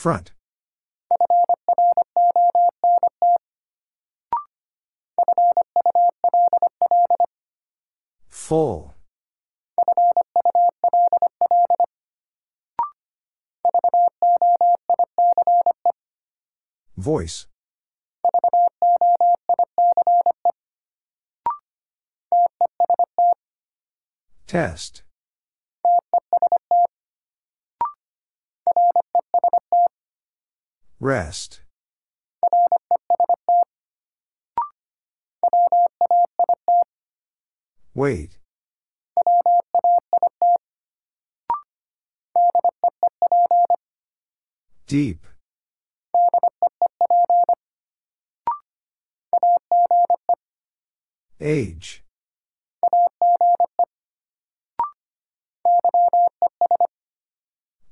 Front. Full. Voice. Test. Rest. Wait. Deep. Age.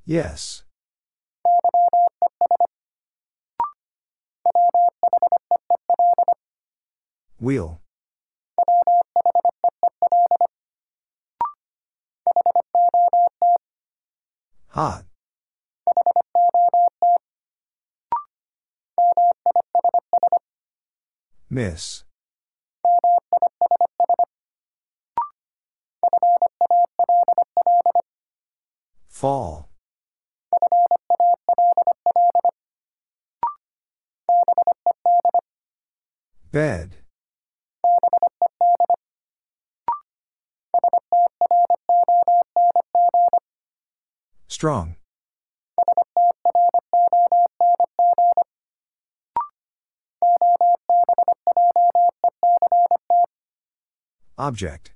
Yes. Wheel. Hot. Miss. Fall. Bed. Strong. Object.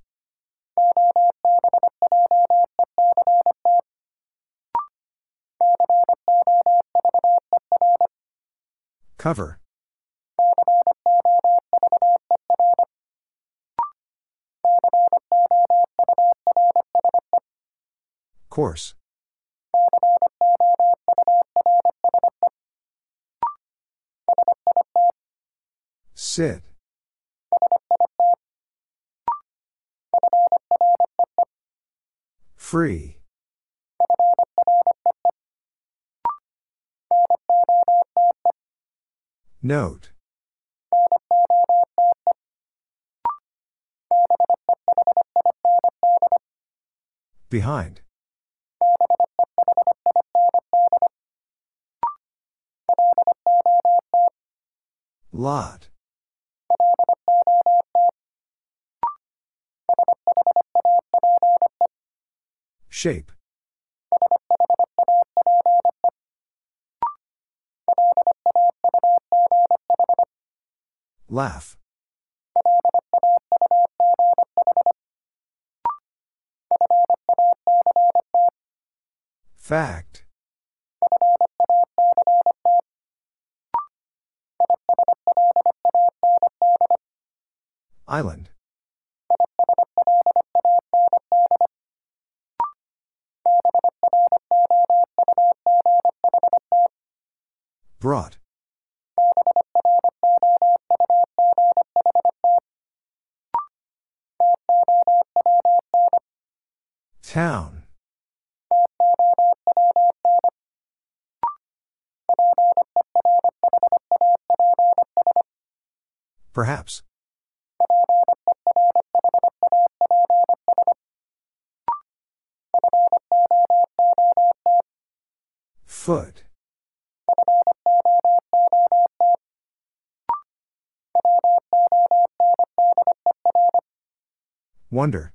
Cover. Course. Sit. Free. Note. Behind. Lot. Shape. Laugh. Fact. Island. Brought. Town. Perhaps. Foot. Wonder.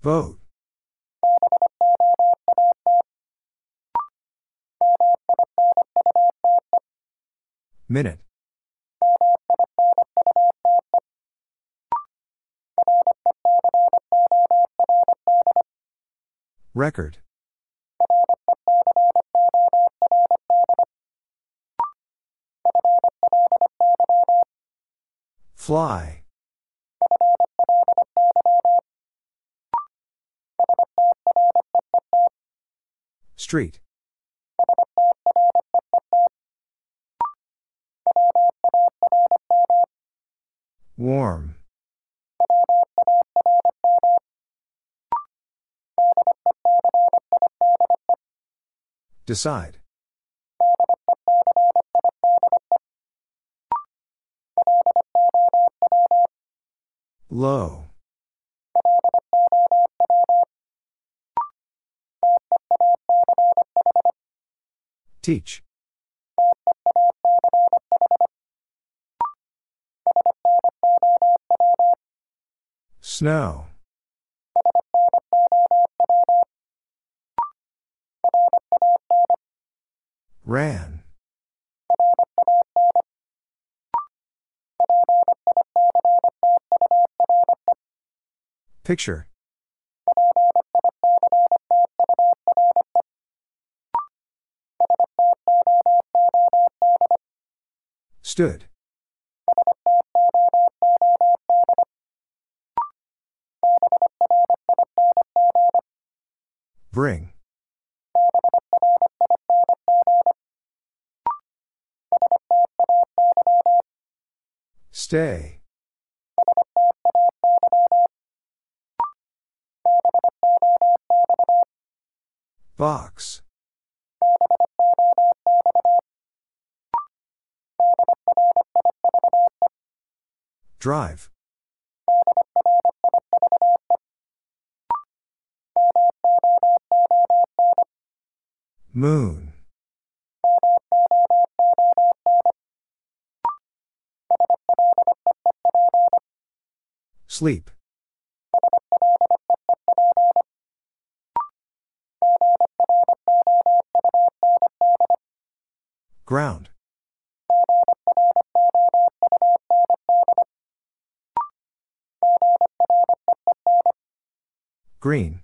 Vote. Minute. Record. Fly. Street. Warm. Decide. Low. Teach. Snow. Ran. Picture. Stood. Bring. Stay. Box. Drive. Moon. Sleep. Ground. Green.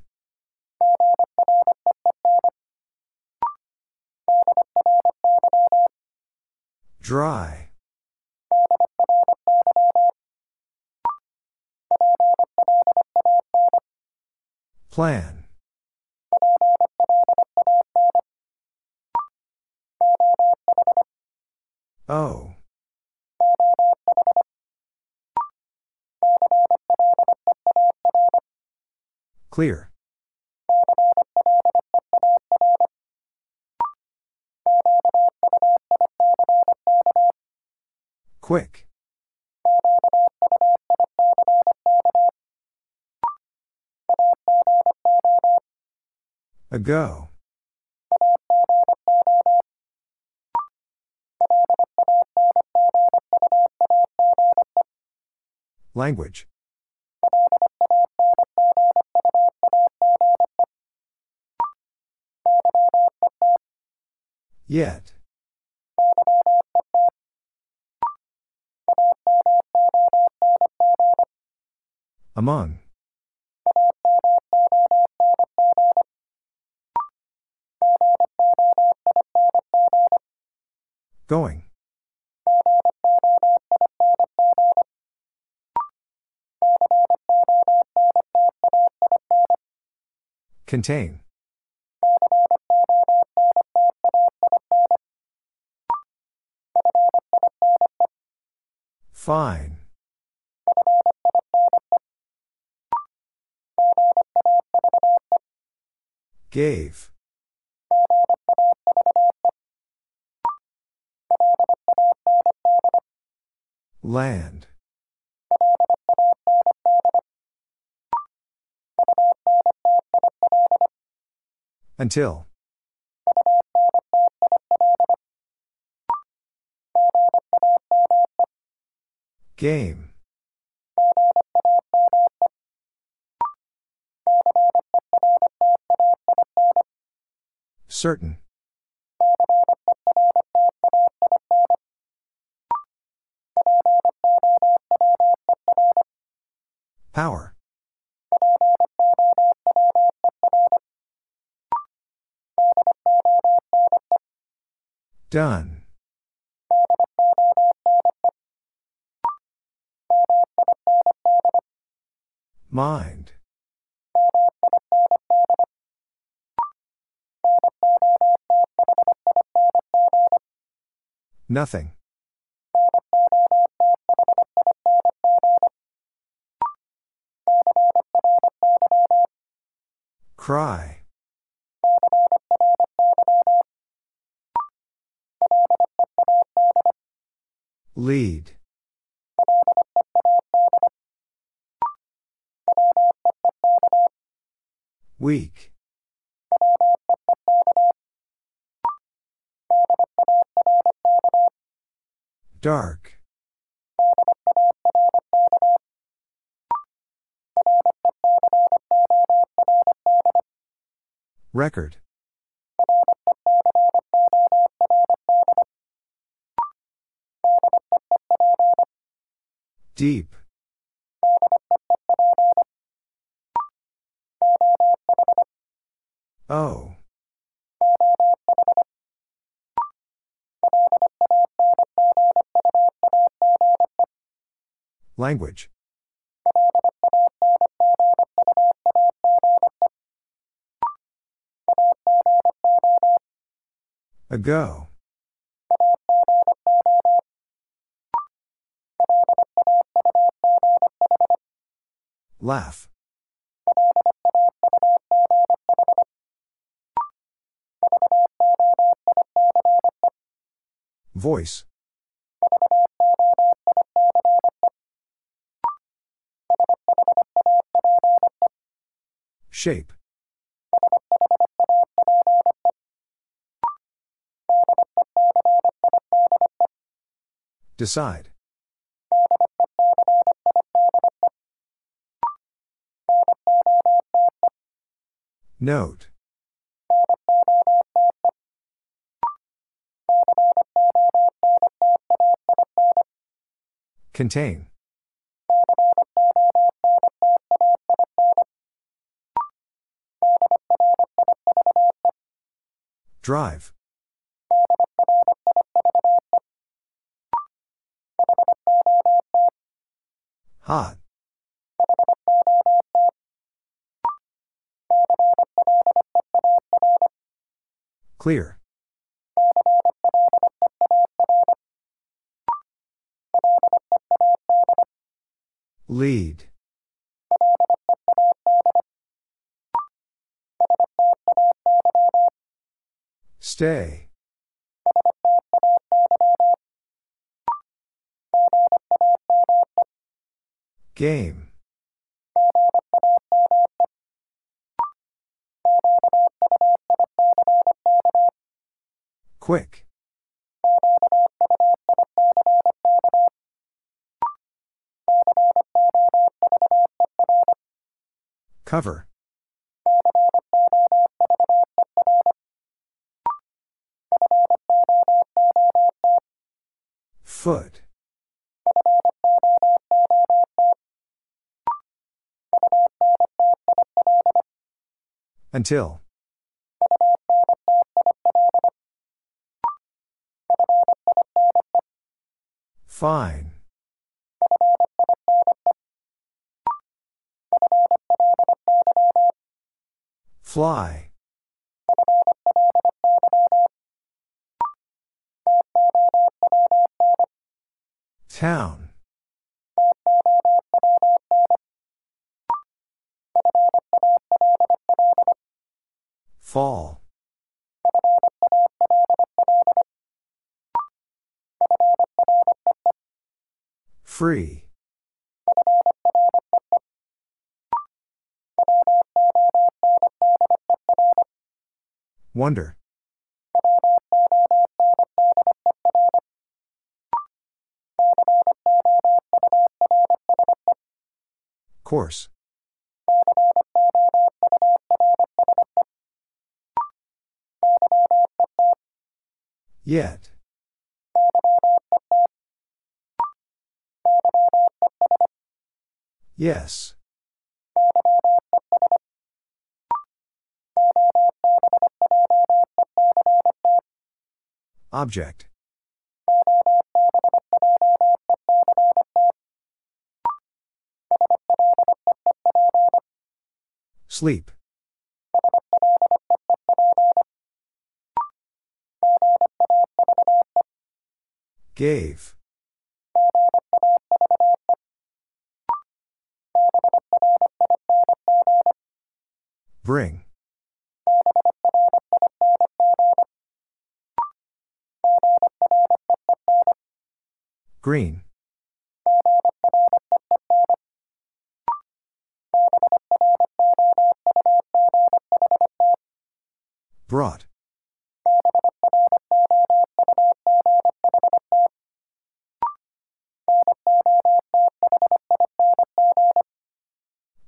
Dry. Plan. Oh. Clear. Quick. Ago. Language. Yet. Among. Going. Contain. Fine. Gave. Land. Until. Game. Certain. Power. Done. Mind. Nothing. Cry. Lead. Weak. Dark. Record. Deep. Oh. Language. Ago. Laugh. Voice. Shape. Decide. Note. Contain. Drive. Hot. Clear. Lead. Stay. Game. Quick. Cover. Foot. Until. Fine. Fly. Town. Fall. Free. Wonder. Course. Yet. Yes. Object. Sleep. Gave. Bring. Green. Brought.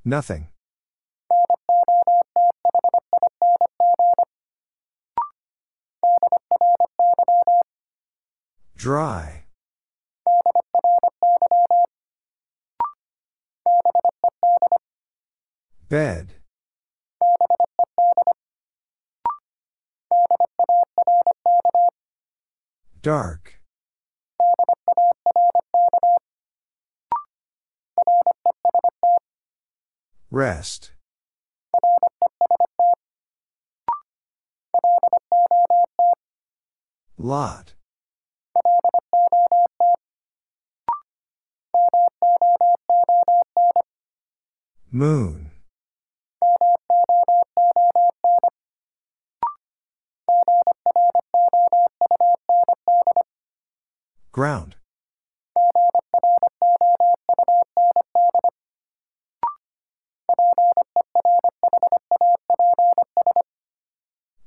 Nothing. Dry. Bed. Dark. Rest. Lot. Moon. Ground.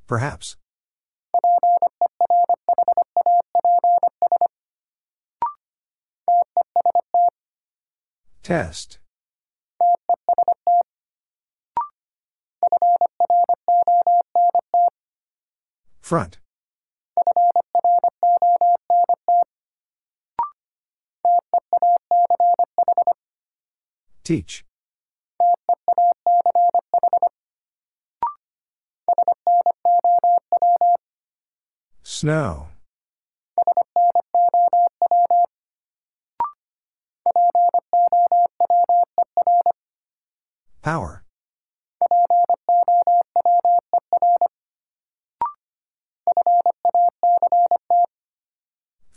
Perhaps. Test. Front. Teach. Snow. Power.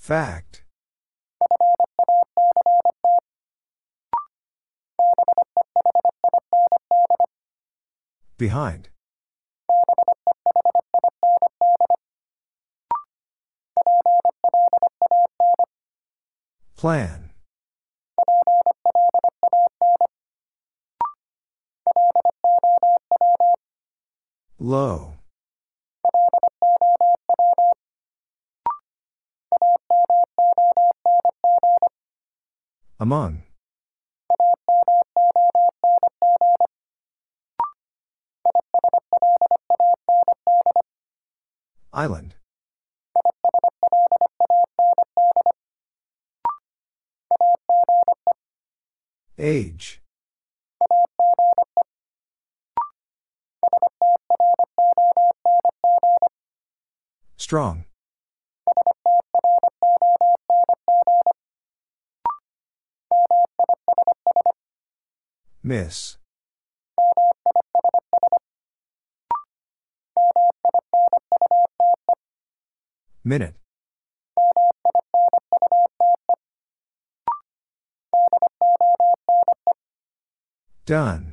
Fact. Behind. Plan. Low. Among. Island. Age. Strong. Miss. Minute. Done.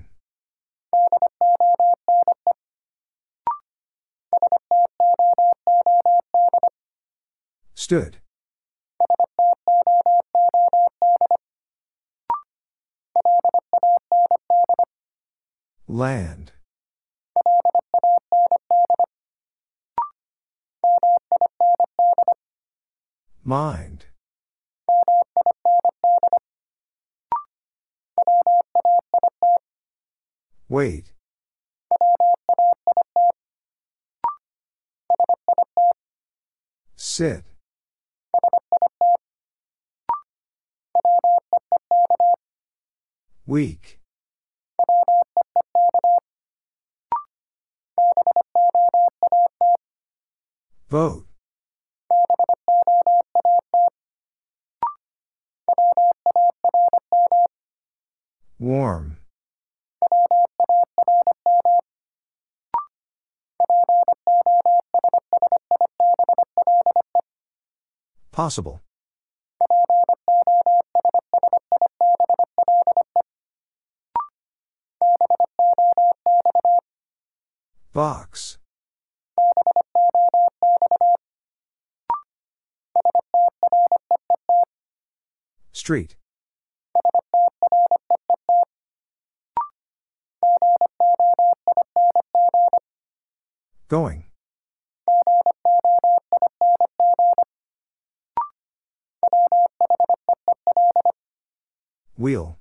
Stood. Land. Mind. Wait. Sit. Weak. Vote. Warm. Possible. Box. Street. Going. Wheel.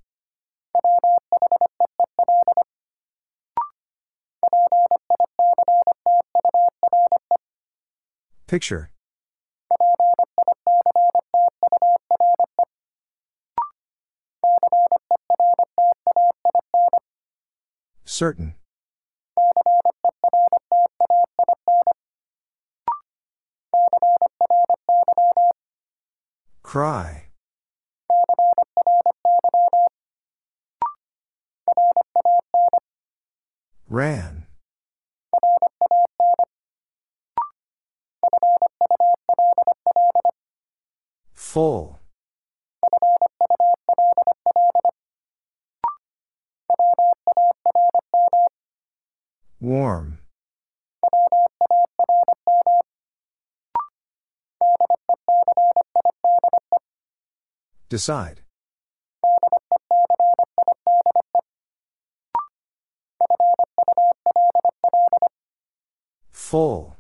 Picture. Certain. Cry. Ran. Full. Warm. Decide. Full.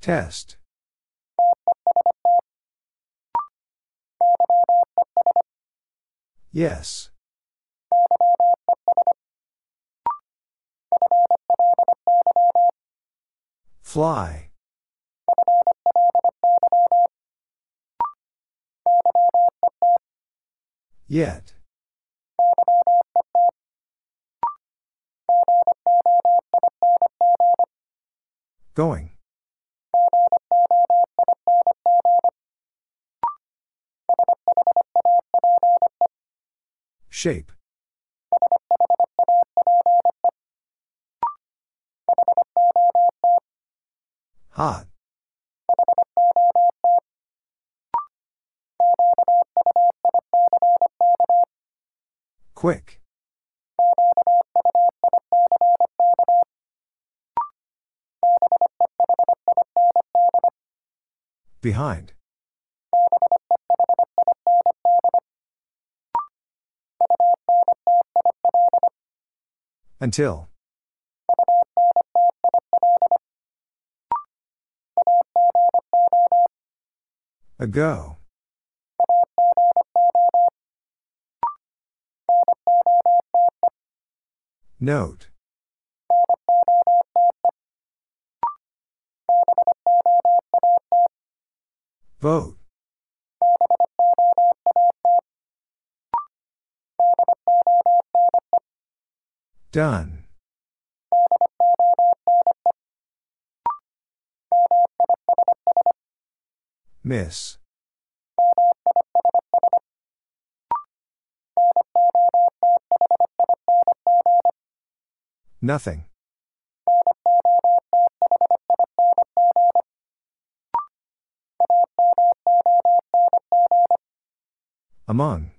Test. Yes. Fly. Yet. Going. Shape. Hot. Quick. Behind. Until. Ago. Note. Vote. Done. Miss. Nothing. Among.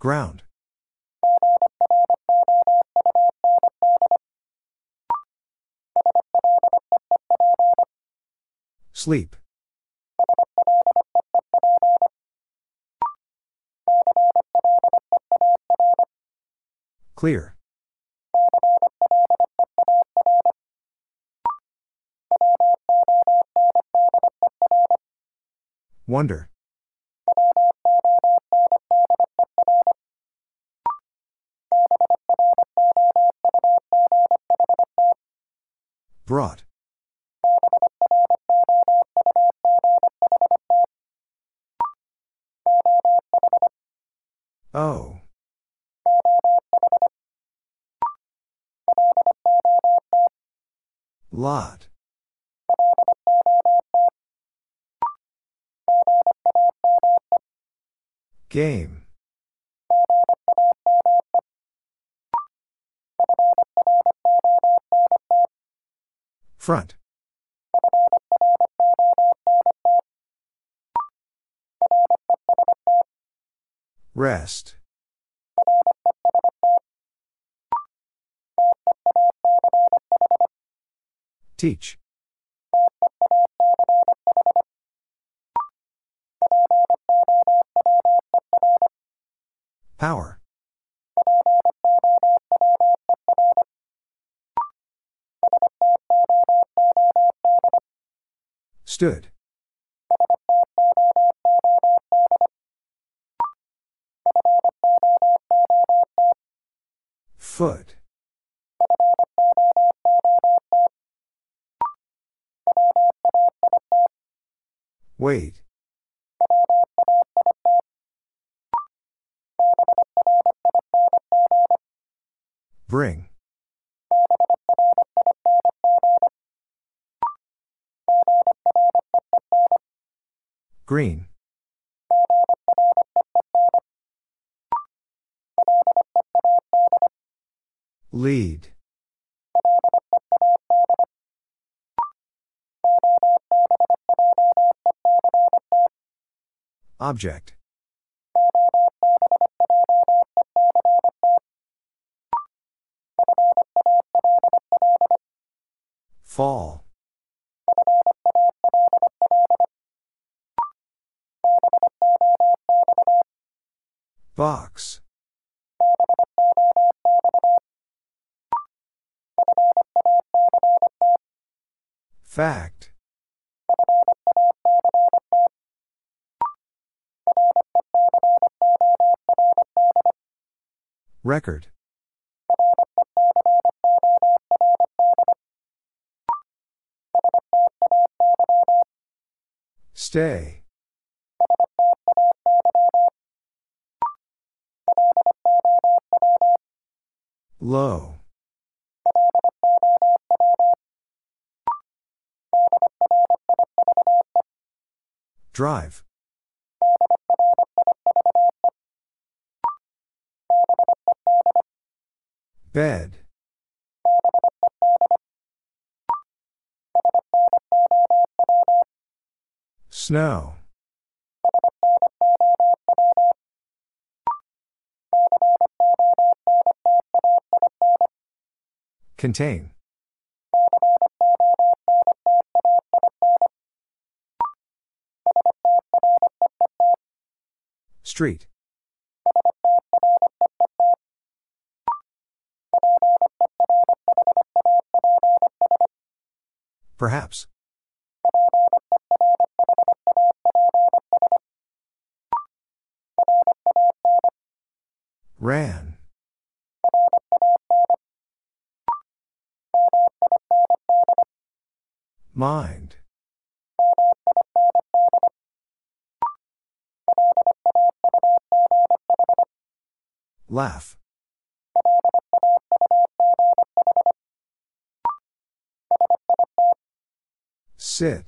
Ground. Sleep. Clear. Wonder. Brought. Oh. Lot. Game. Front. Rest. Teach. Power. Stood. Foot. Wait. Bring. Green. Lead. Object. Fall. Box. Fact. Record. Stay. Low. Drive. Bed. Snow. Contain. Street. Perhaps. Ran. Mind. Laugh. Sit.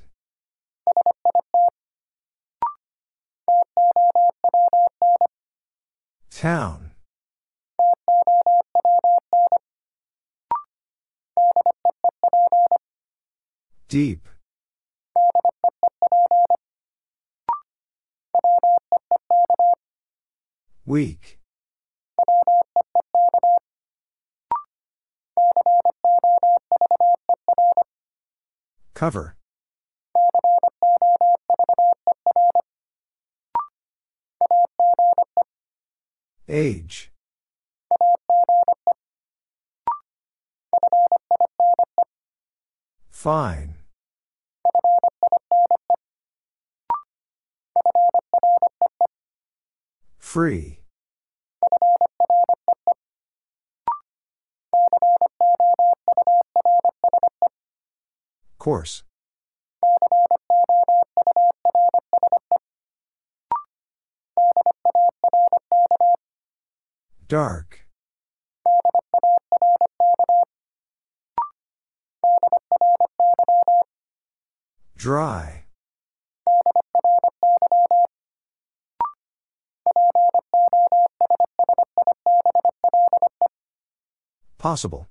Town. Deep. Weak. Cover. Age. Fine. Free. Course. Dark. Dry. Possible.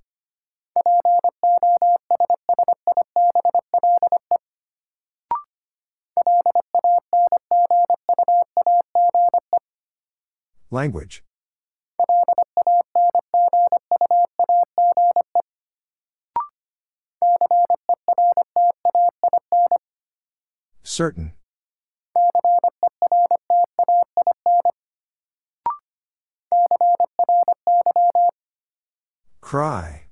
Language. Certain. Cry.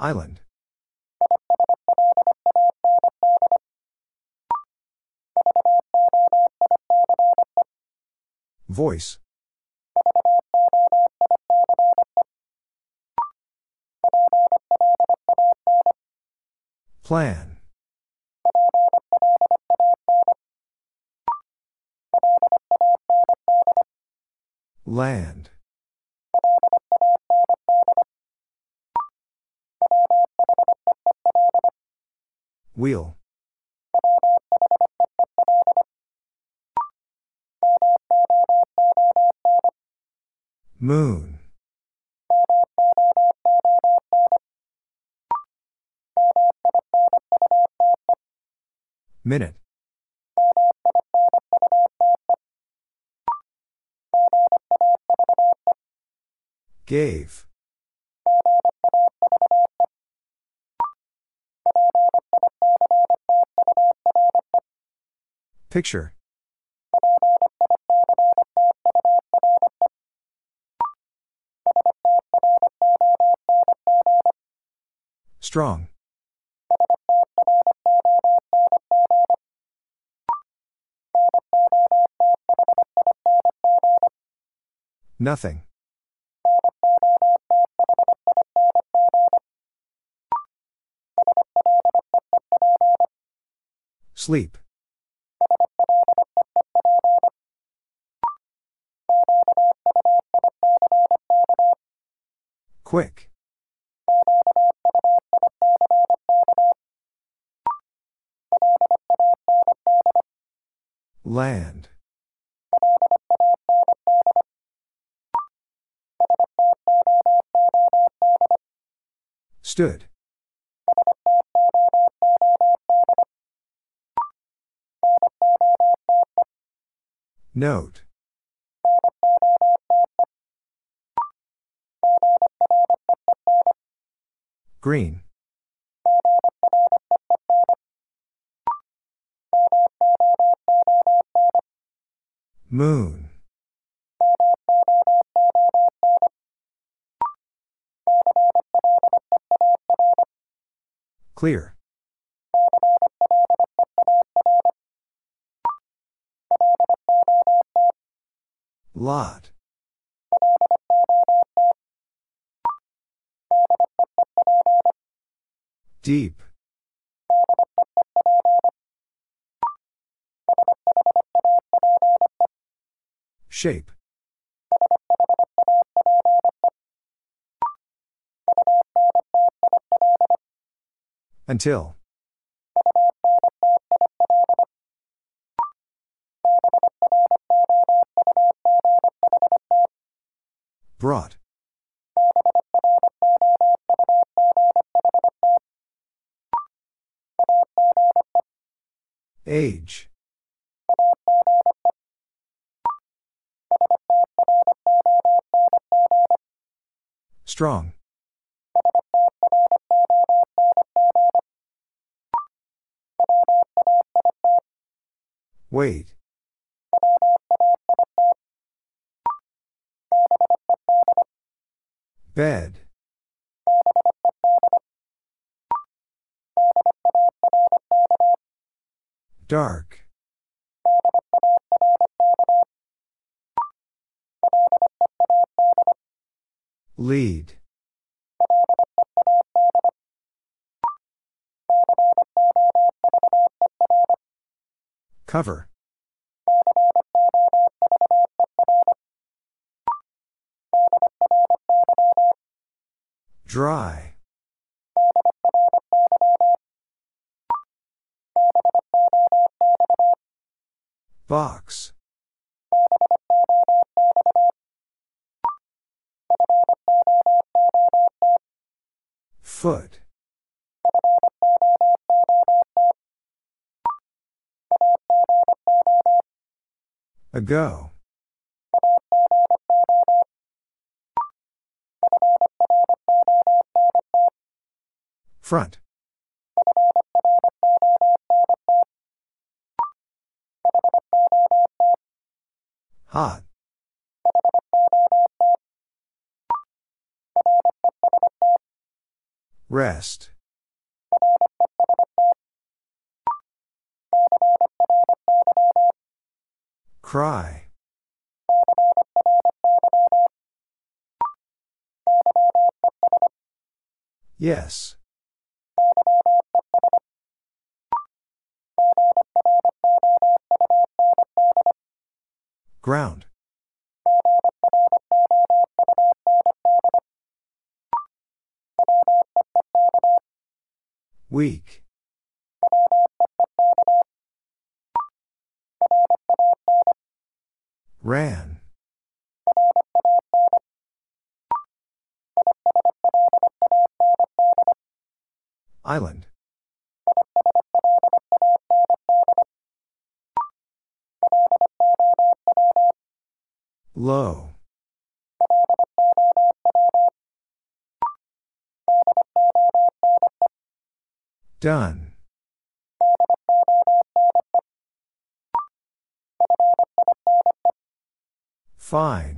Island. Voice. Plan. Land. Wheel. Moon. Minute. Gave. Picture. Strong. Nothing. Sleep. Quick. Land. Stood. Note. Green. Moon. Clear. Lot. Deep. Shape. Until. Brought. Age. Strong. Wait. Bed. Dark. Lead. Cover. Dry. Box. Foot. Ago. Front. Hot. Rest. Cry. Yes. Ground. Weak. Island. Low. Done. Fine.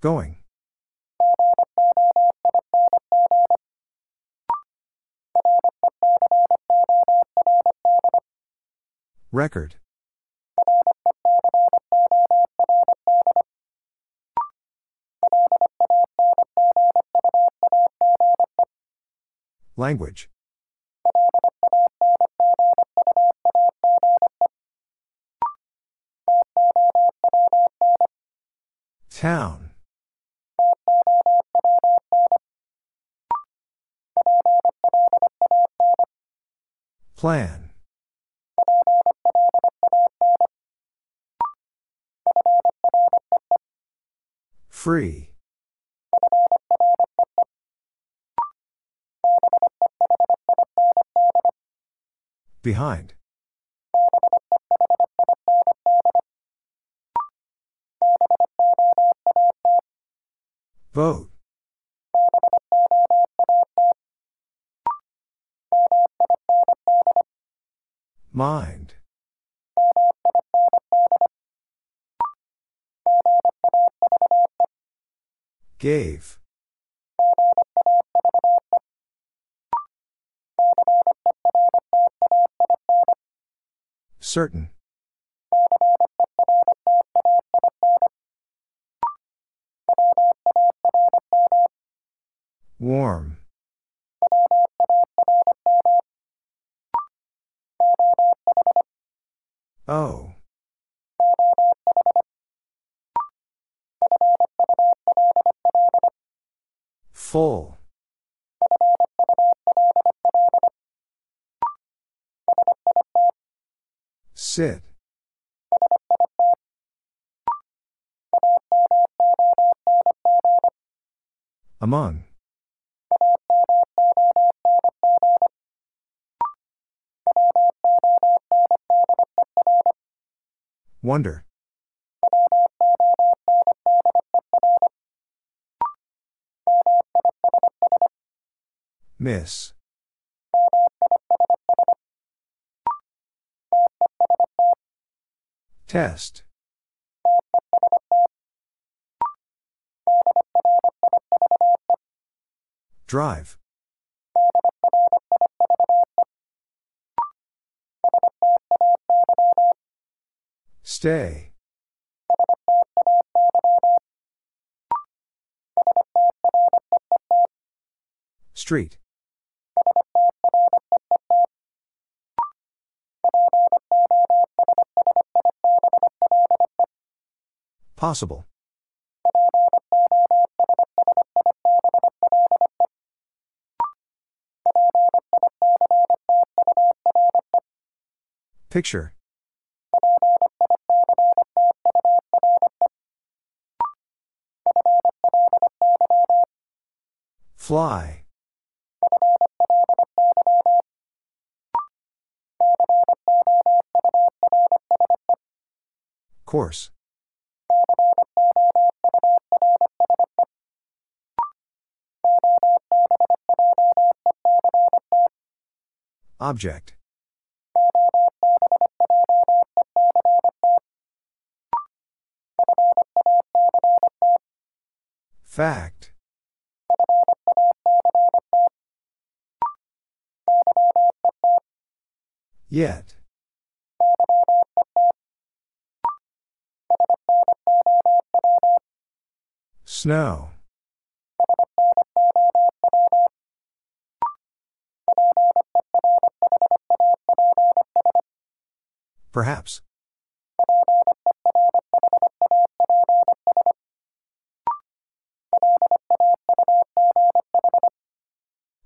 Going. Record. Language. Town. Plan. Free. Behind. Vote. Mind. Gave. Certain. Warm. Oh. Full. Sit. Among. Wonder. Miss. Test. Drive. Stay. Street. Possible. Picture. Fly. Course. Object. Fact. Yet. Snow. Perhaps.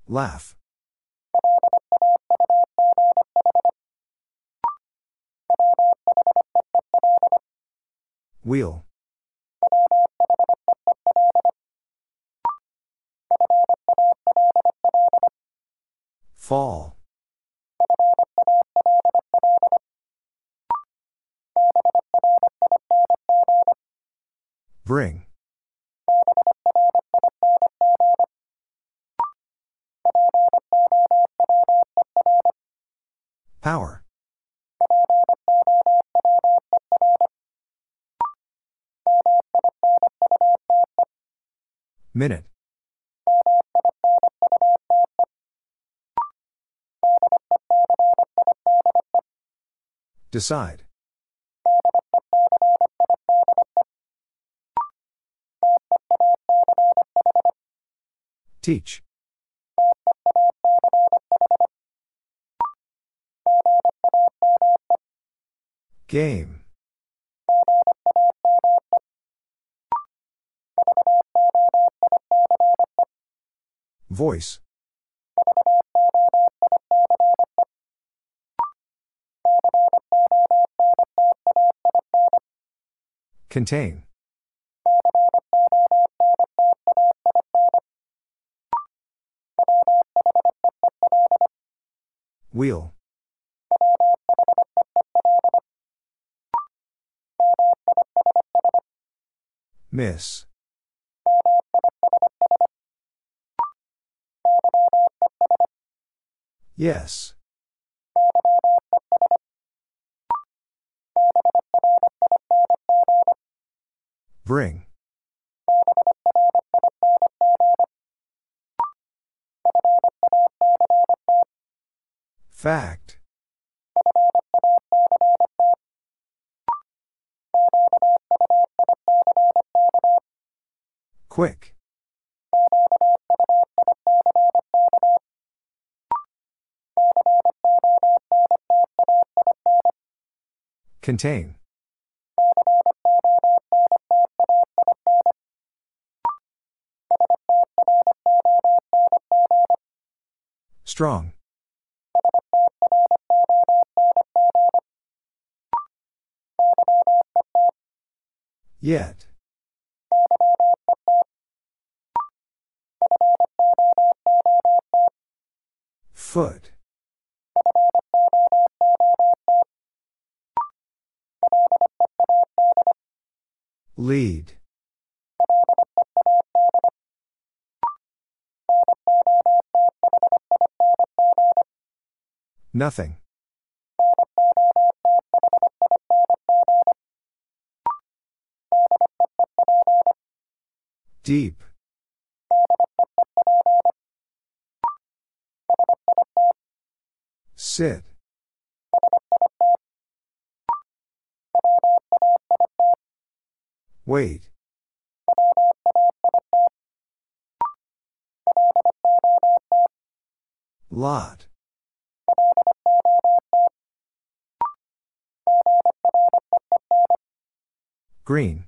Laugh. Wheel. Fall. Bring. Power. Minute. Decide. Teach. Game. Voice. Contain. Wheel. Miss. Yes. Bring. Fact. Quick. Contain. Strong. Yet. Foot. Lead. Nothing. Deep. Sit. Wait. Lot. Green.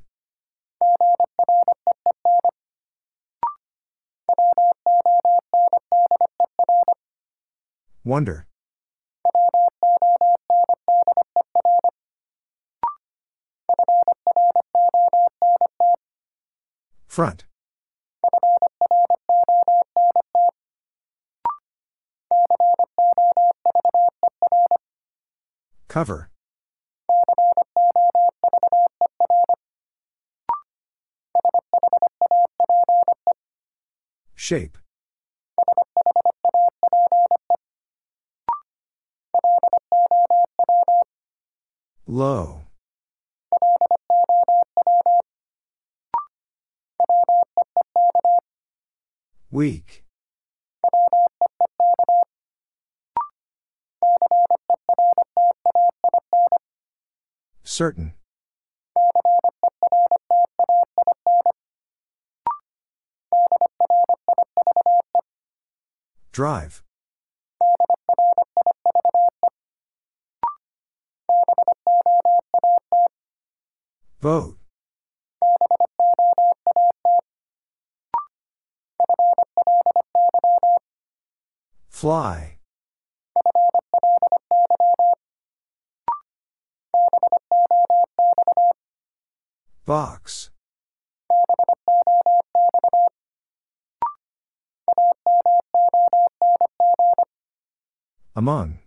Wonder. Front. Cover. Shape. Low. Weak. Certain. Drive. Vote. Fly. Box. Among.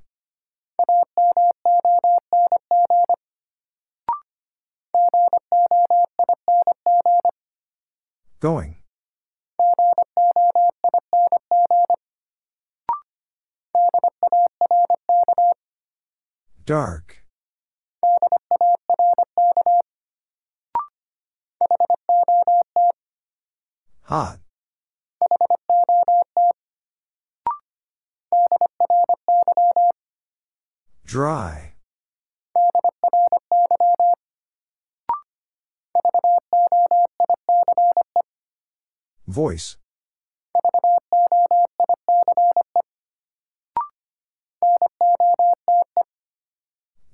Going. Dark. Hot. Dry. Voice.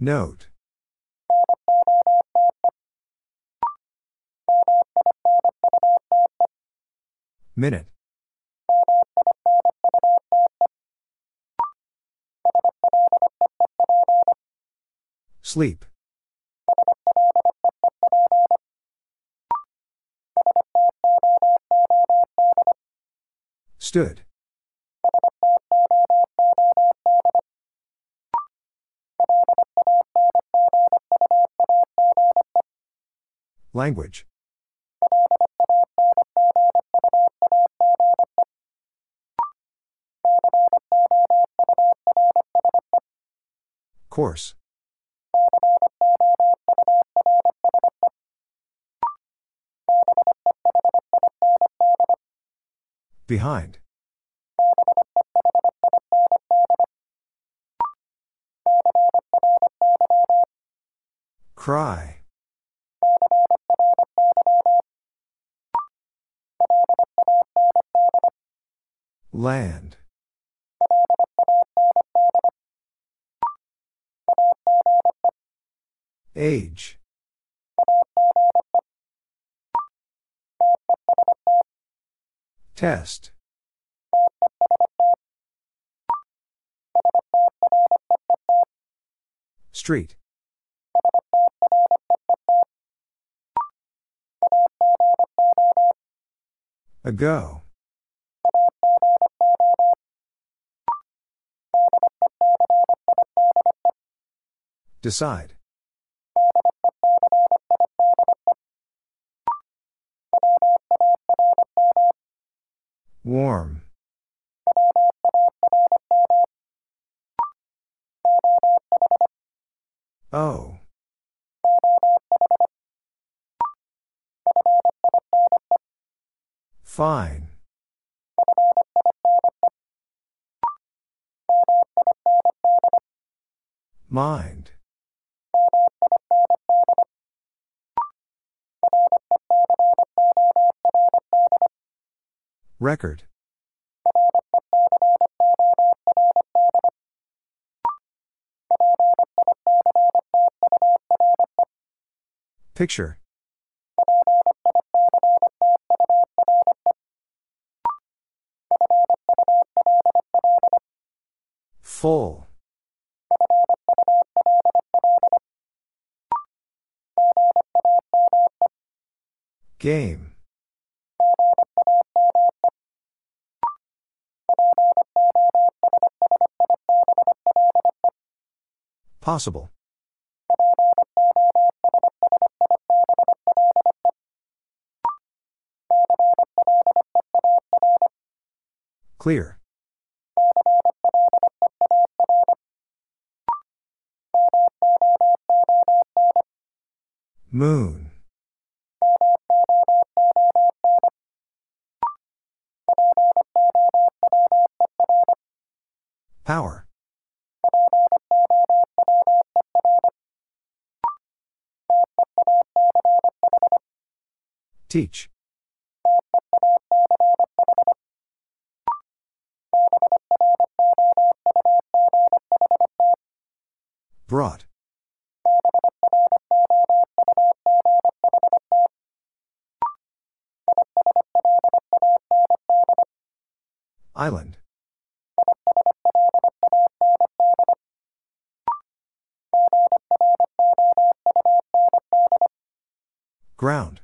Note. Minute. Sleep. Stood. Language. Course. Behind. Cry. Land. Age. Test. Street. Ago. Decide. Warm. Oh. Fine. Mind. Record. Picture. Full. Game. Possible. Clear. Moon. Power. Teach. Brought. Island. Ground.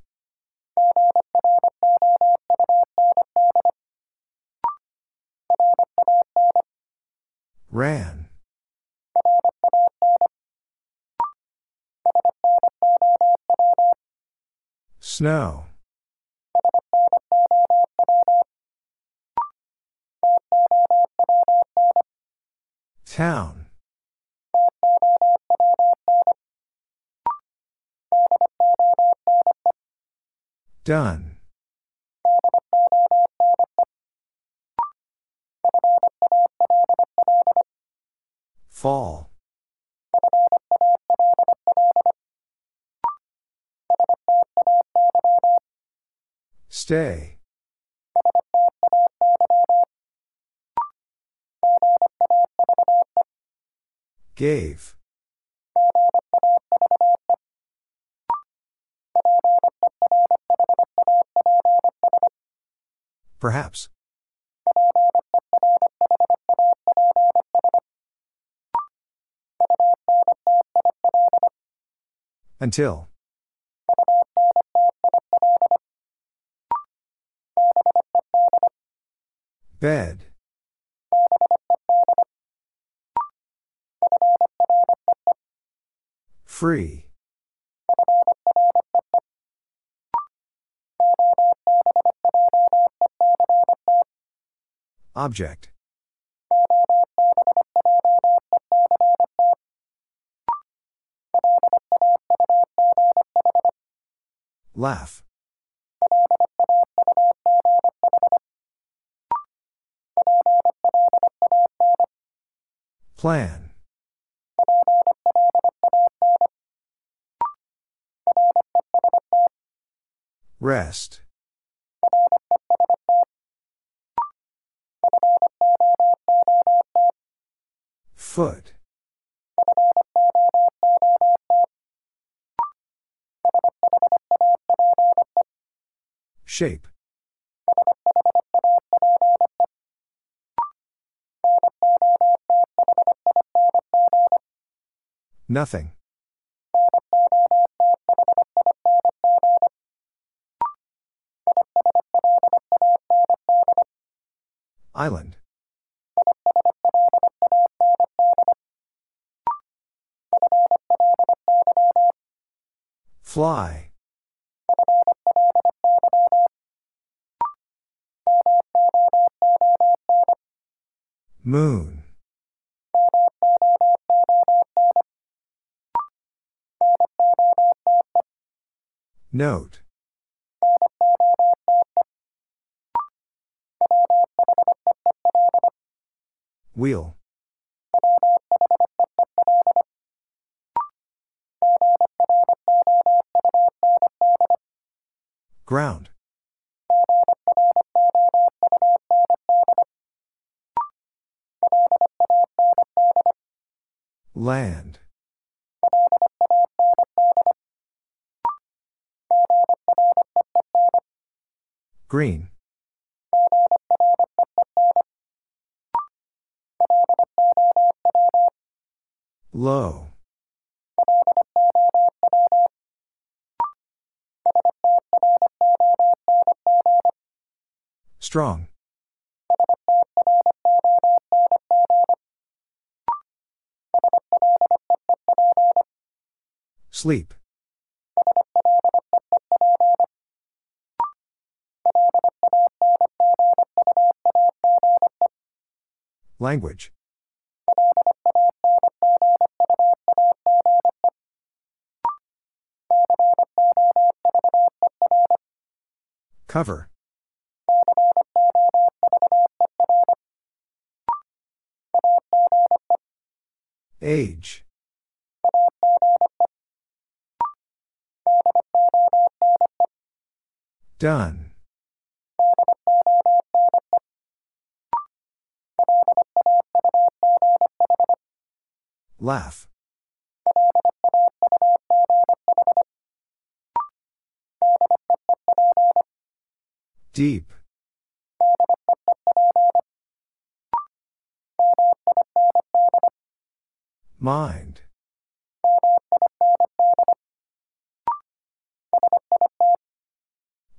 Ran. Snow. Town. Done. Fall. Stay. Gave. Perhaps. Until. Bed. Free. Object. Laugh. Plan. Rest. Foot. Shape. Nothing. Island. Fly. Moon. Note. Wheel. Ground. Land. Green. Low. Strong. Sleep. Language. Cover. Age. Done. Laugh. Deep. Mind.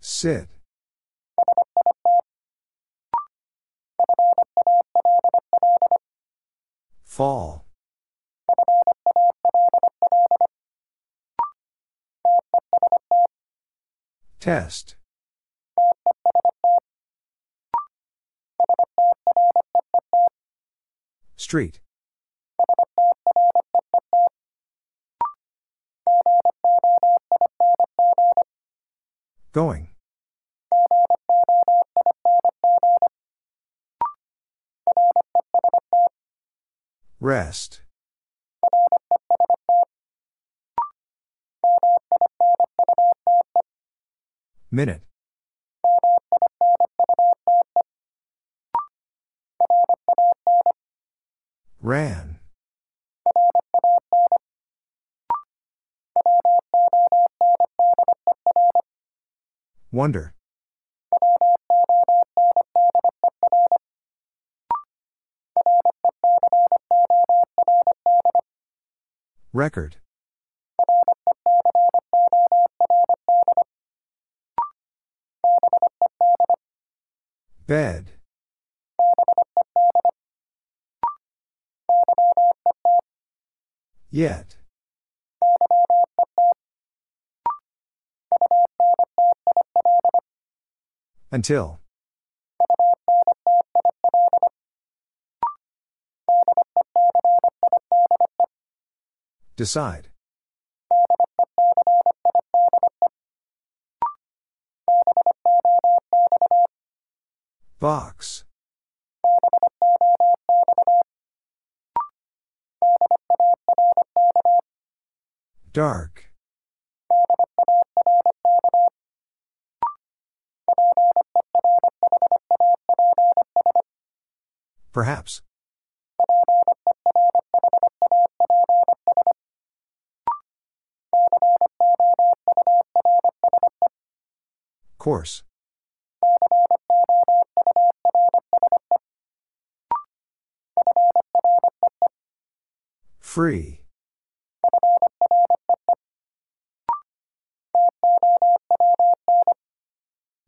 Sit. Fall. Test. Street. Going. Rest. Minute. Ran. Wonder. Record. Bed. Yet. Until. Decide. Box. Dark. Perhaps. Course. Free.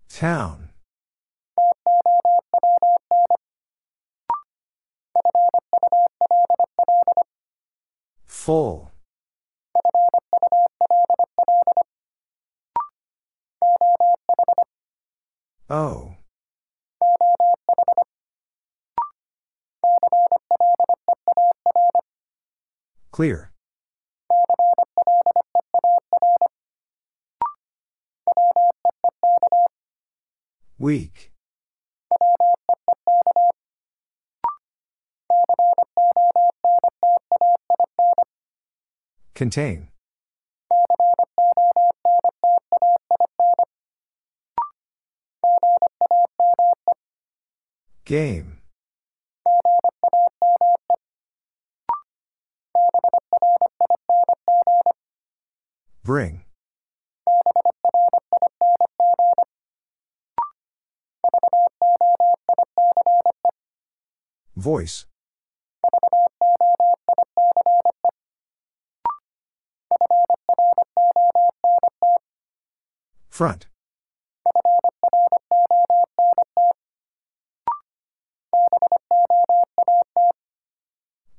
Town. Full. Oh. Clear. Weak. Contain. Game. Bring. Voice. Front.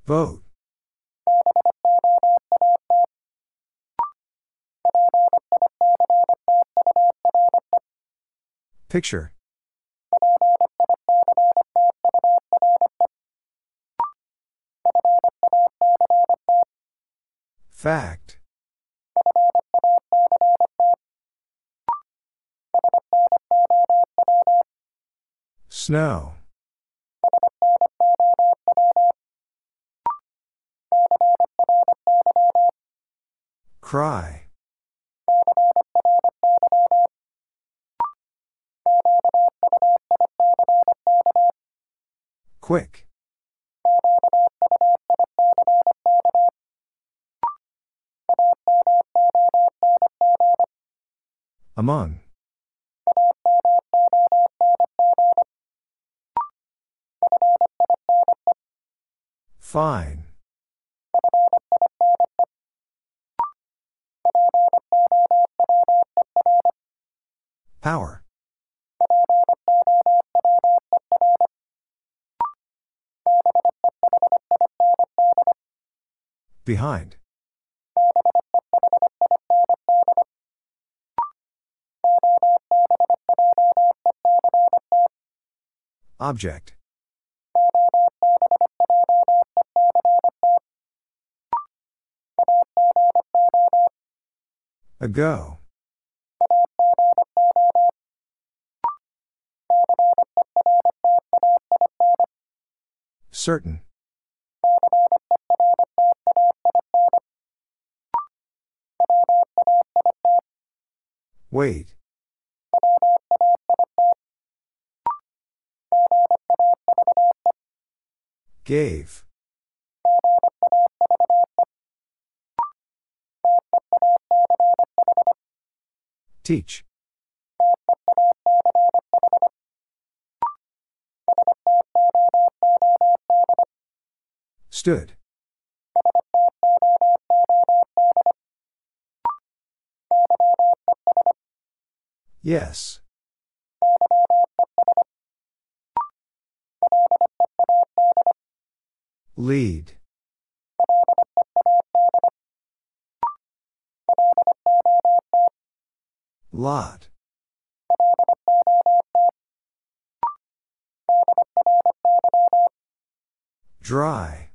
Vote. Picture. Fact. Snow. Cry. Quick. Among. Fine. Power. Behind. Object. Ago. Certain. Wait. Gave. Teach. Stood. Yes. Lead. Lot. Dry.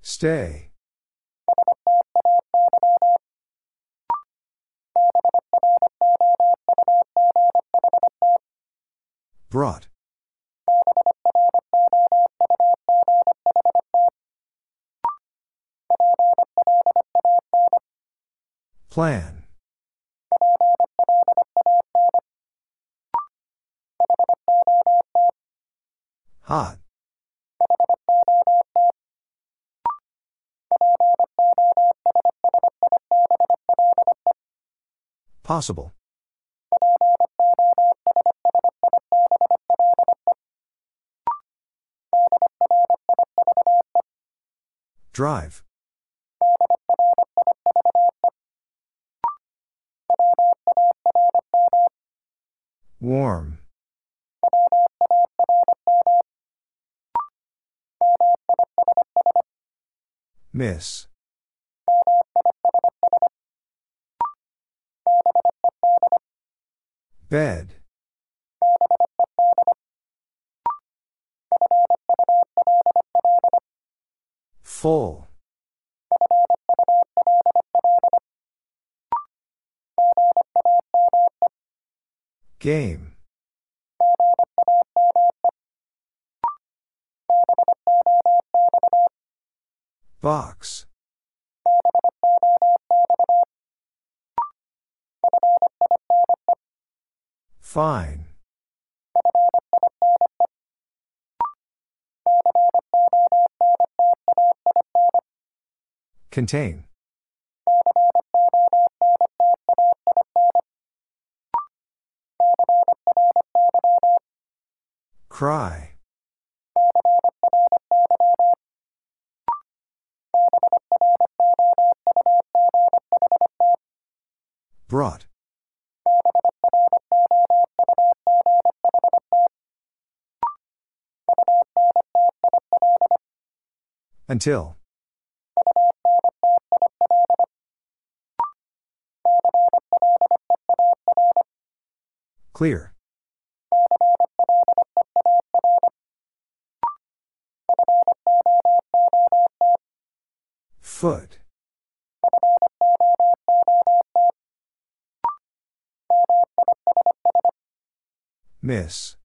Stay. Brought. Plan. Hot. Possible. Drive. Warm. Miss. Bed. Full. Game. Box. Fine. Contain. Cry. Brought. Until. Clear. Foot. Miss.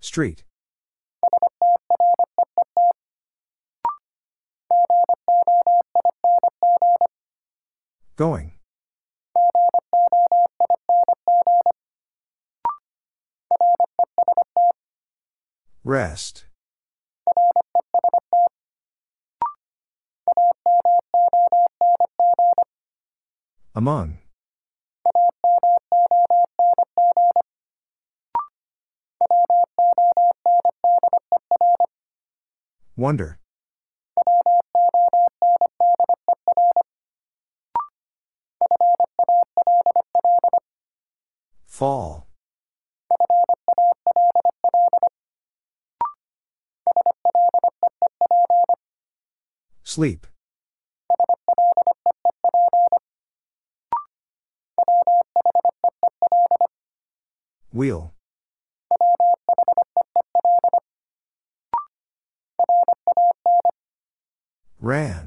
Street. Going. Rest. Among. Wonder. Fall. Sleep. Wheel. Ran.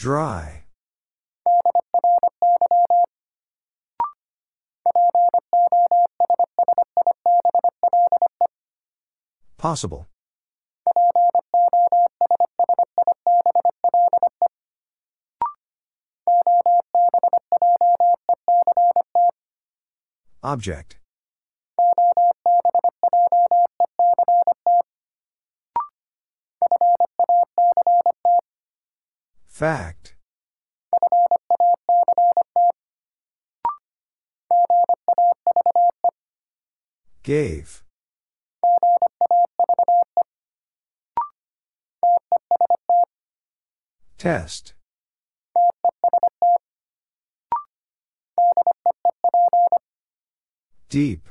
Dry. Possible. Object. Fact. Gave. Test. Deep.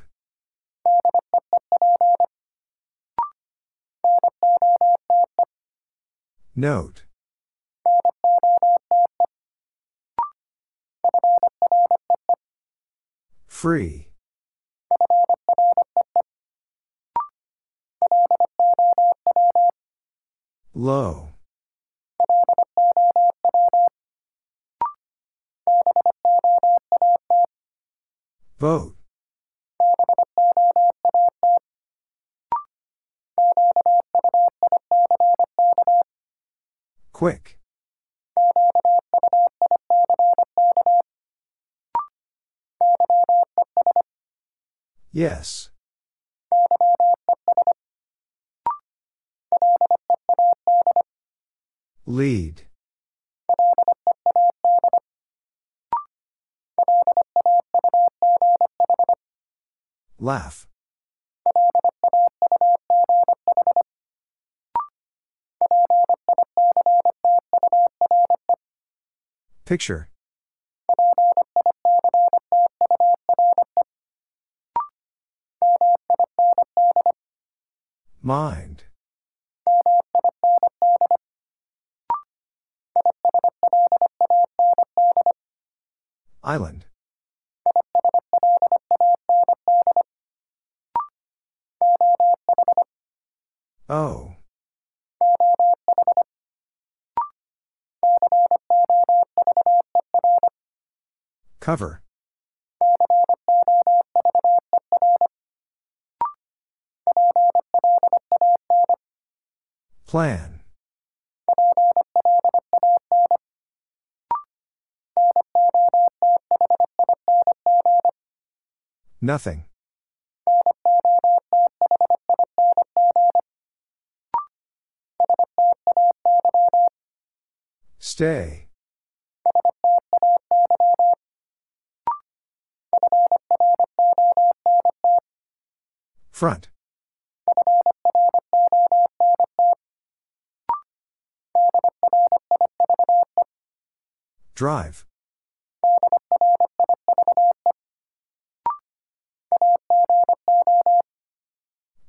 Note. Free. Low. Vote. Quick. Yes. Lead. Laugh. Picture. Mind. Island. Oh. Cover. Plan. Nothing. Stay. Front. Drive.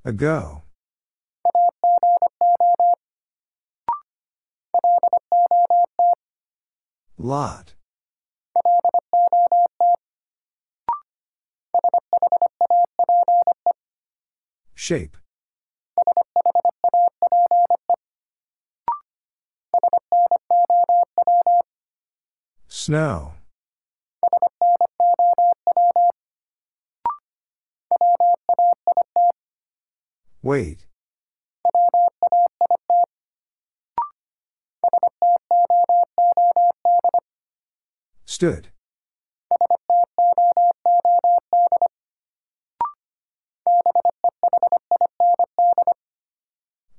Ago. Lot. Shape. Snow. Wait. Stood.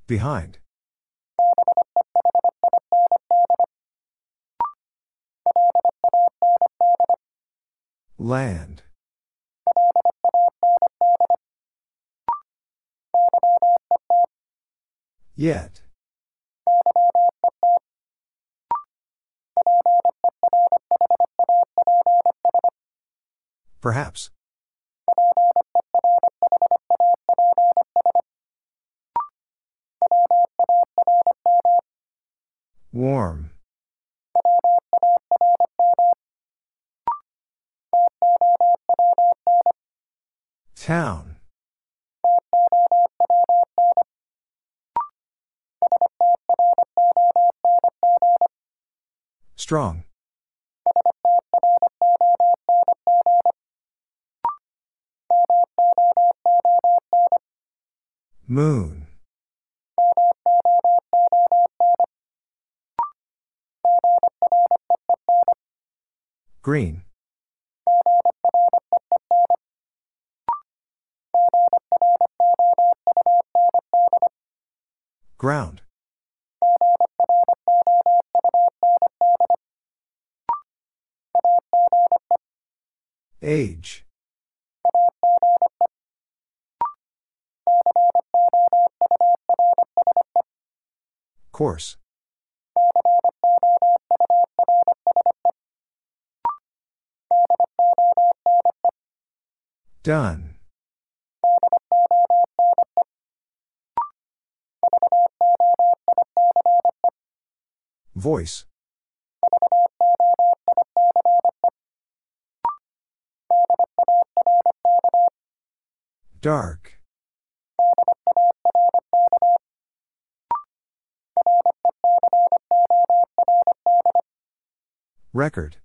Behind. Land. Yet. Perhaps. Warm. Town. Strong. Moon. Green. Ground. Age. Course. Done. Voice. Dark. Record.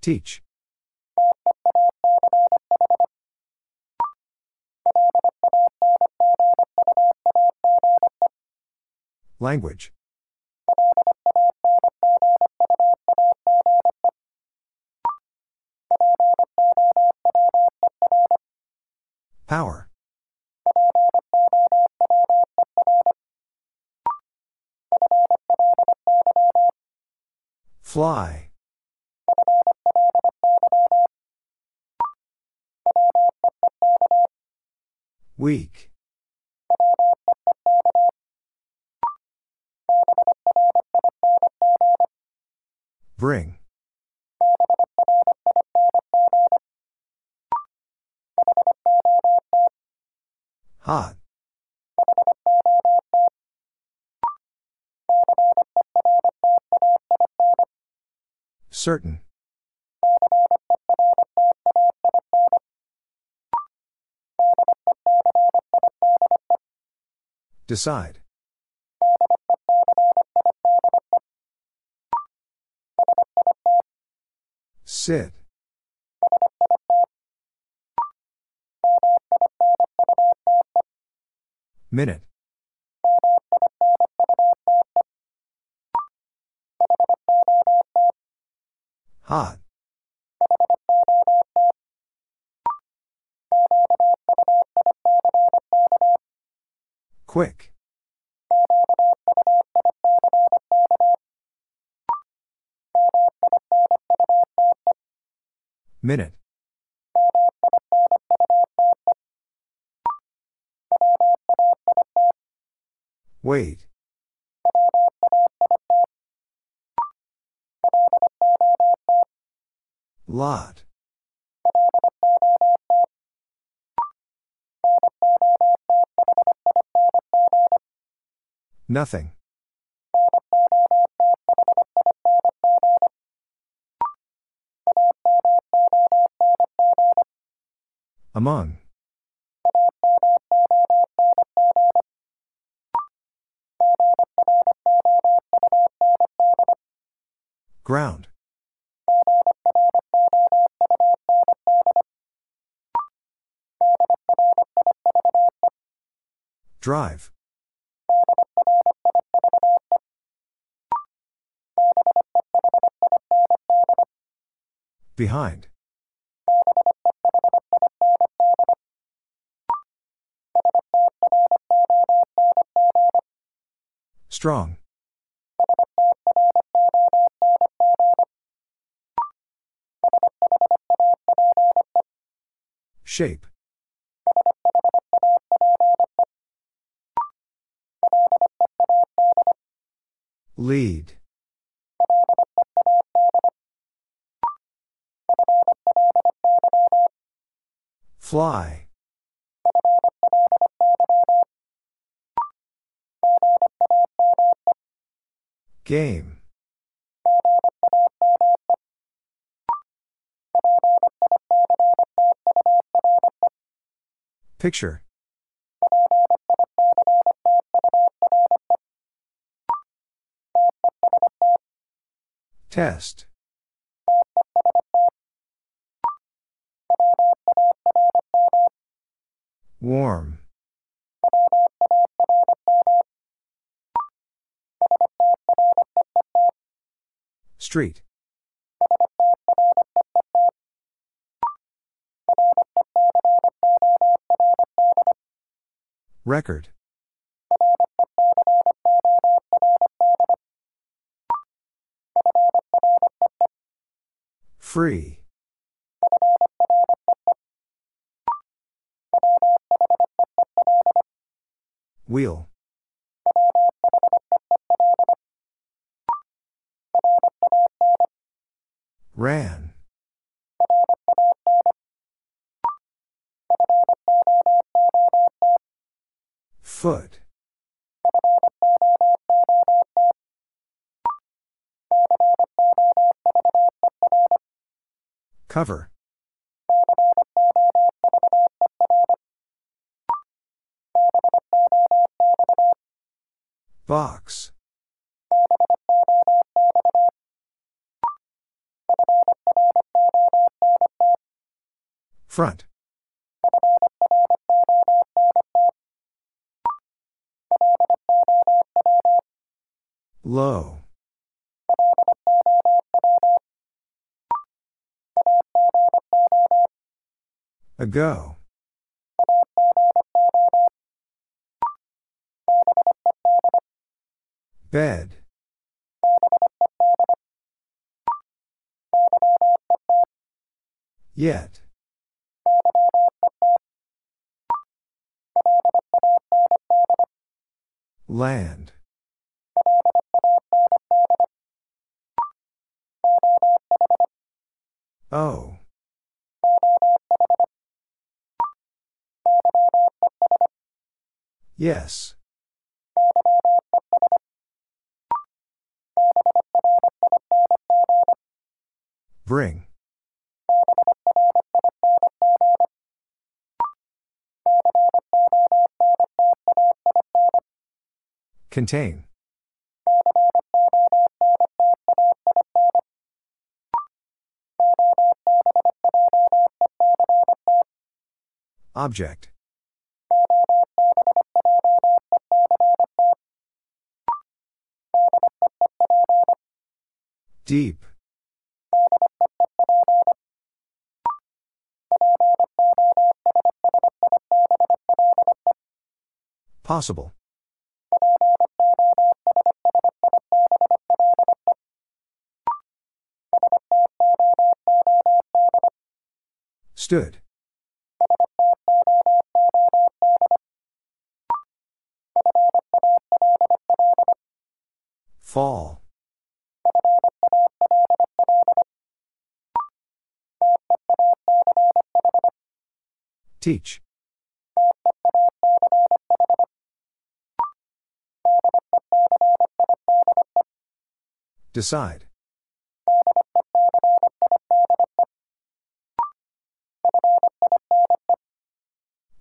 Teach. Language. Power. Fly. Weak. Bring. Hot. Certain. Decide. Sit. Minute. Hot. Quick. Minute. Wait. Lot. Nothing. Among. Ground. Drive. Behind. Strong. Shape. Lead. Fly. Game. Picture. Test. Warm. Street. Record. Free. Wheel. Ran. Foot. Cover. Box. Front. Low. Ago. Bed. Yet. Land. Oh. Yes. Bring. Contain. Object. Deep. Possible. Stood. Fall. Teach. Decide.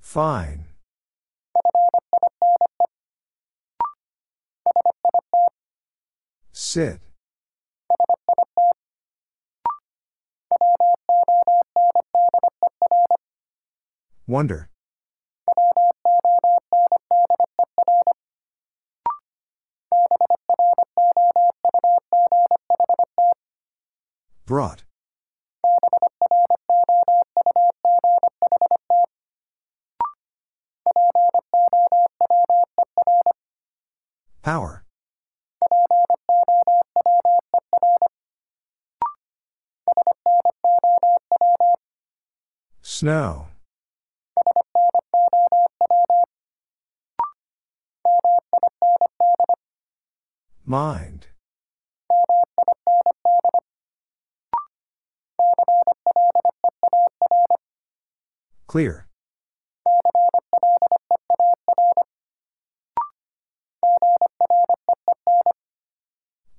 Fine. Sit. Wonder. Brought. Power. Snow. Mind. Clear.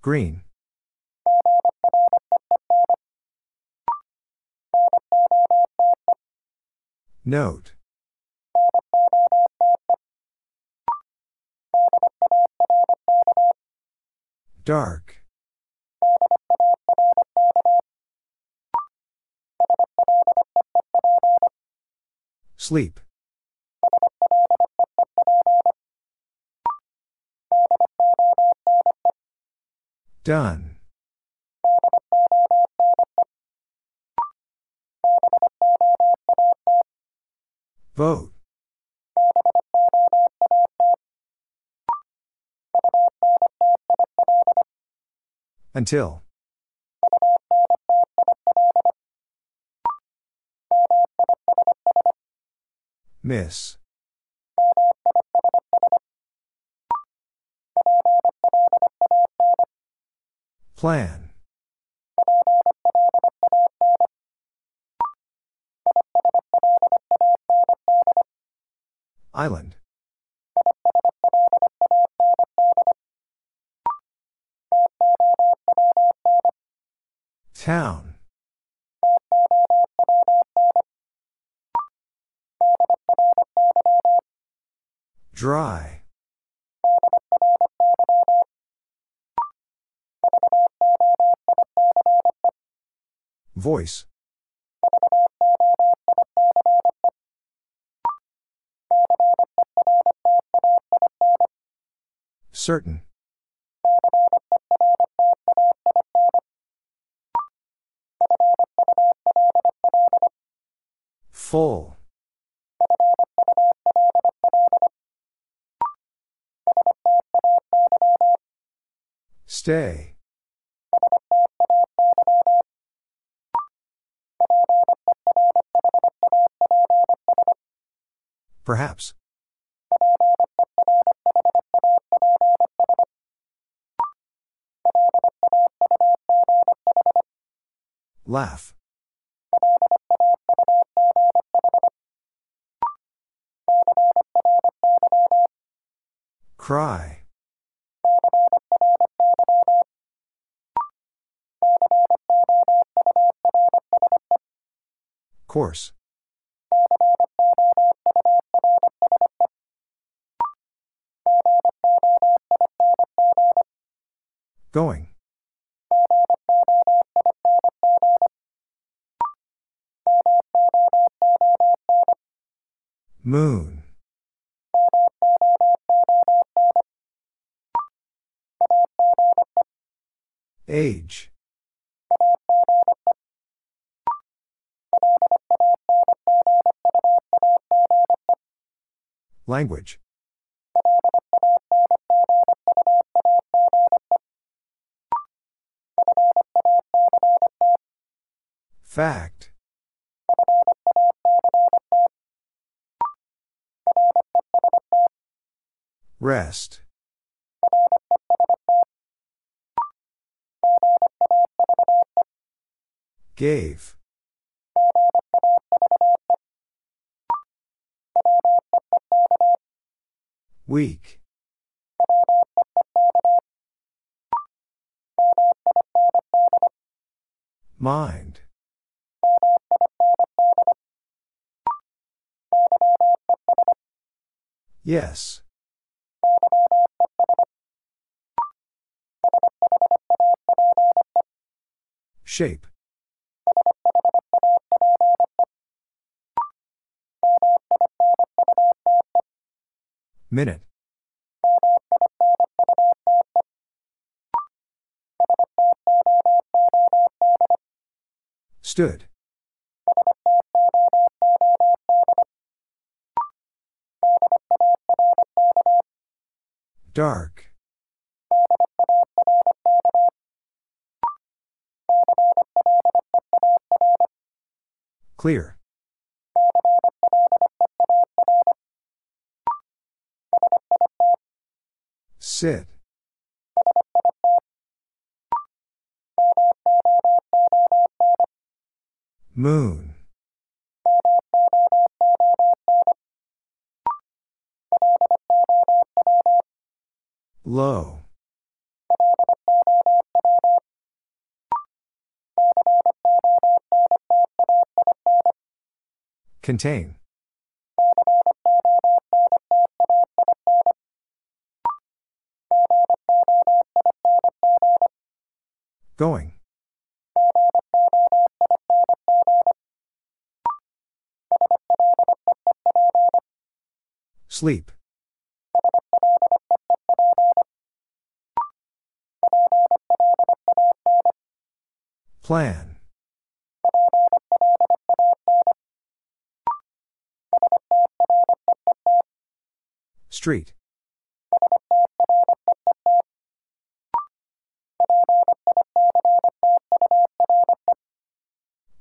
Green. Note. Dark. Sleep. Done. Vote. Until. Miss. Plan. Island. Town. Dry. Voice. Certain. Full. Stay. Perhaps. Laugh. Cry. Course. Going. Moon. Age. Language. Fact. Rest. Gave. Weak. Mind. Yes. Shape. Minute. Stood. Dark. Clear. Sit. Moon. Low. Contain. Going. Sleep. Plan. Street.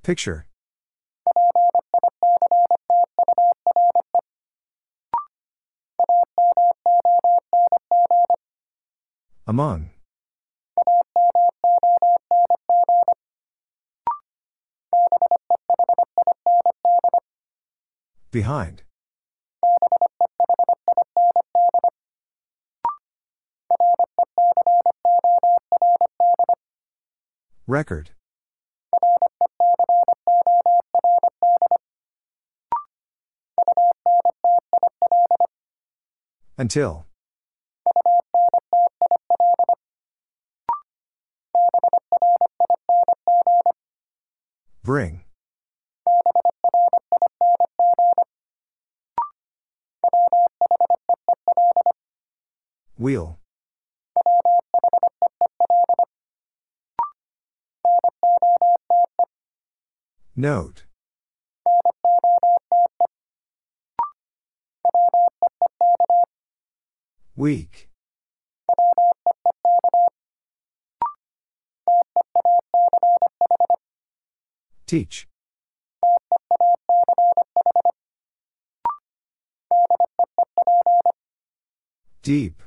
Picture. Among. Behind. Record. Until. Bring. Wheel. Note. Weak. Teach. Deep.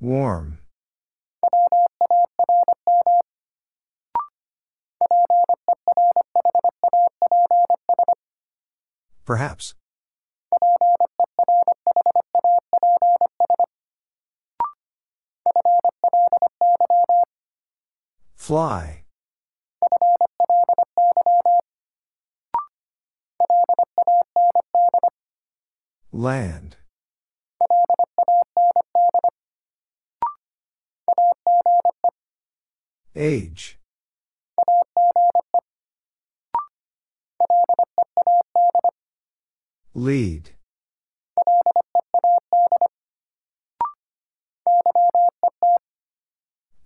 Warm. Perhaps. Fly. Land. Age. Lead.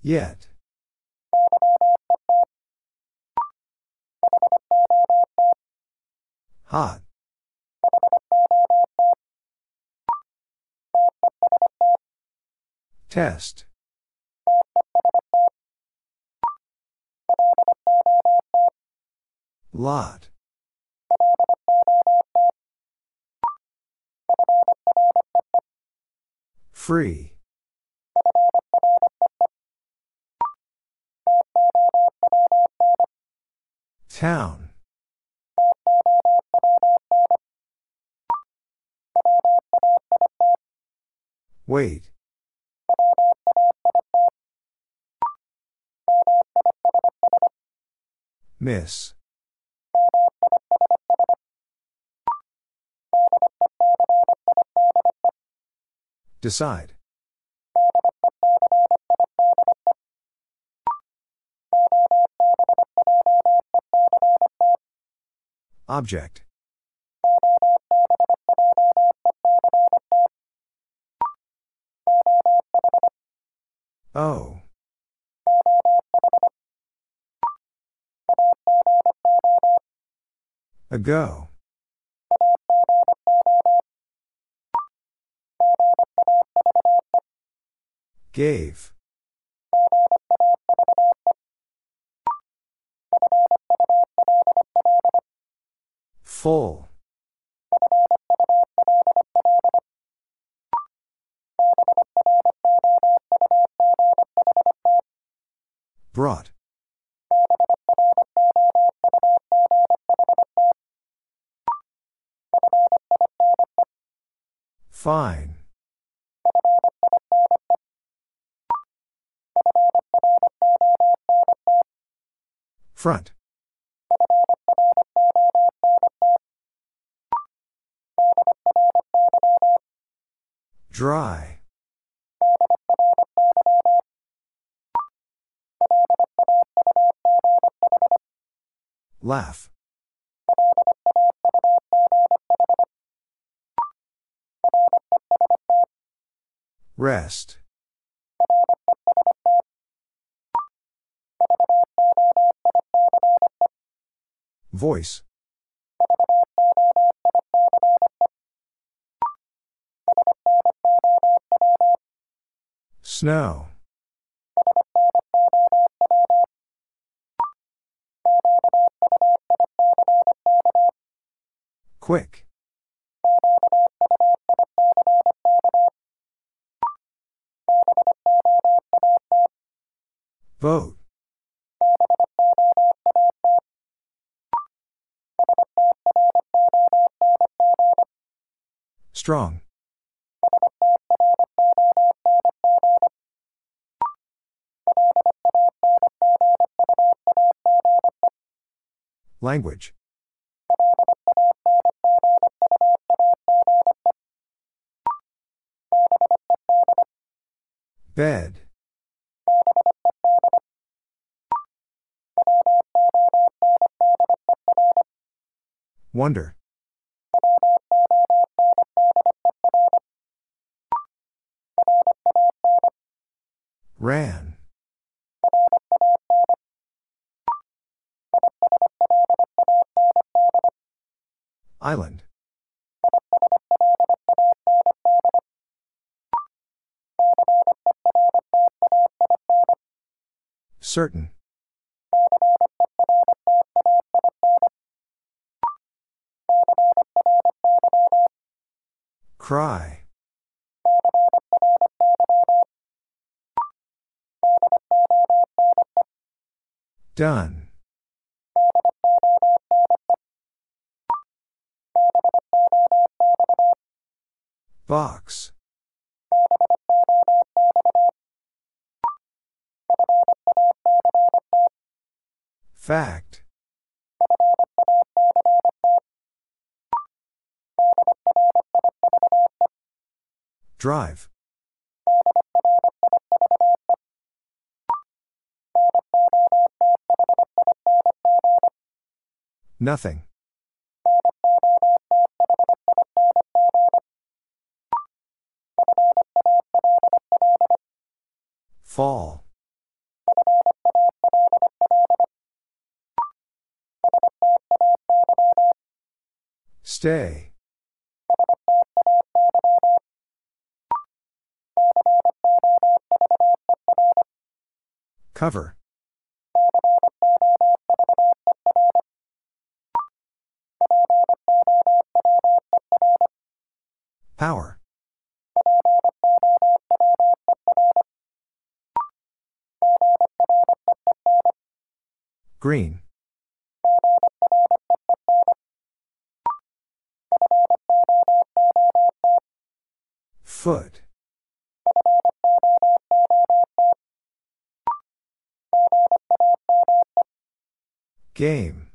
Yet. Hot. Test. Lot. Free. Town. Wait. Miss. Decide. Object. Oh. Ago. Gave. Full. Brought. Fine. Front. Dry. Laugh. Rest. Voice. Snow. Quick. Vote. Strong. Language. Bed. Wonder. Ran. Island. Certain. Cry. Done. Box. Fact. Drive. Nothing. Stay. Cover. Power. Green. Foot. Game.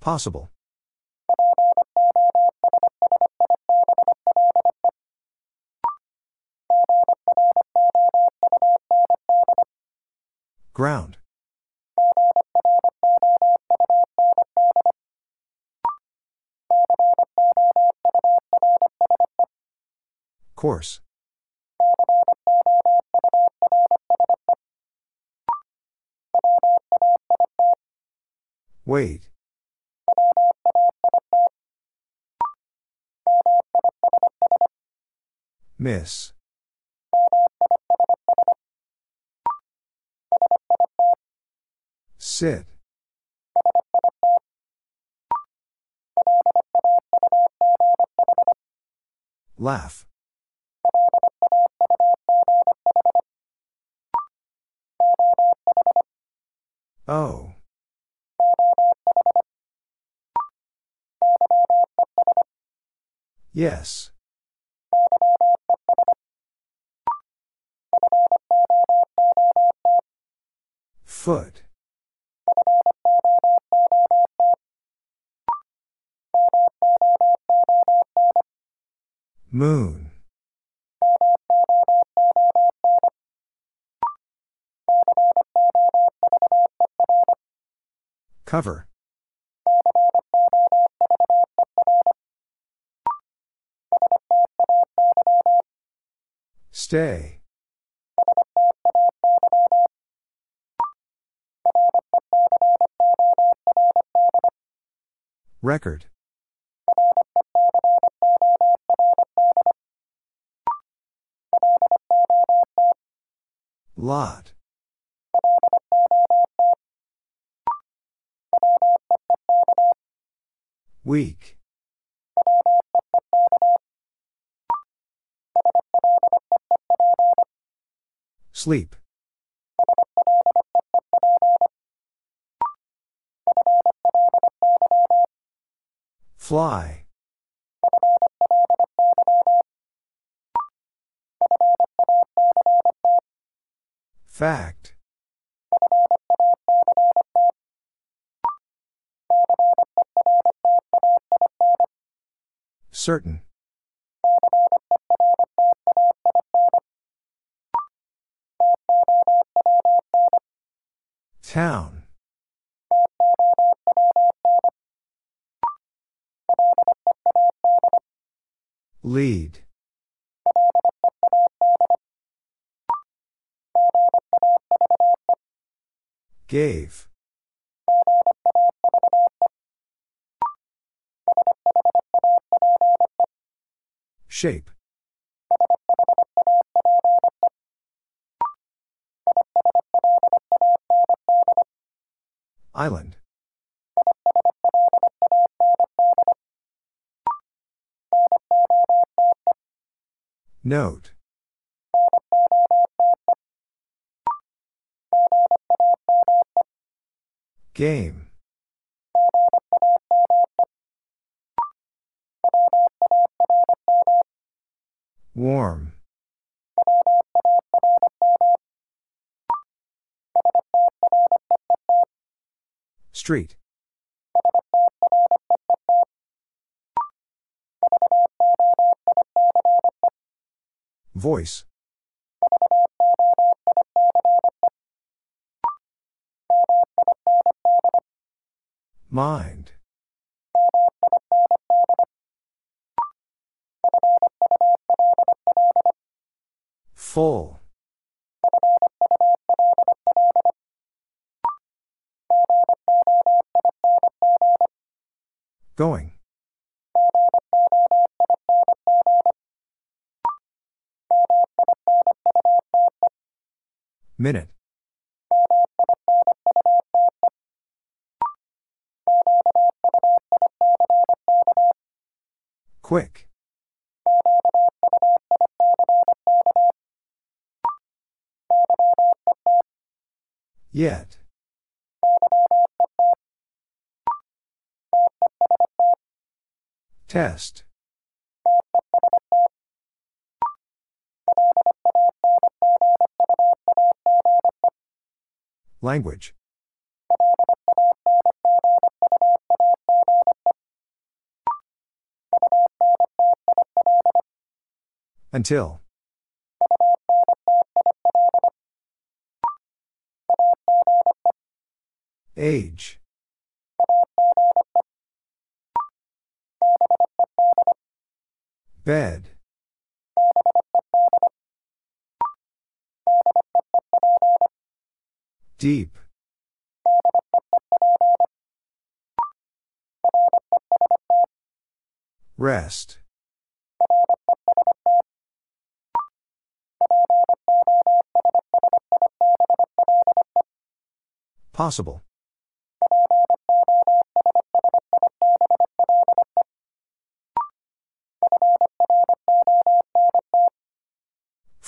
Possible. Ground. Course. Wait. Miss. Sit. Laugh. Oh. Yes. Foot. Moon. Cover. Stay. Record. Lot. Week. Sleep. Fly. Fact. Certain. Town. Lead. Gave. Shape. Island. Note. Game. Warm. Street. Voice. Mind. Full. Going. Minute. Quick. Yet. Test. Language. Until. Age. Bed. Deep. Rest. Possible.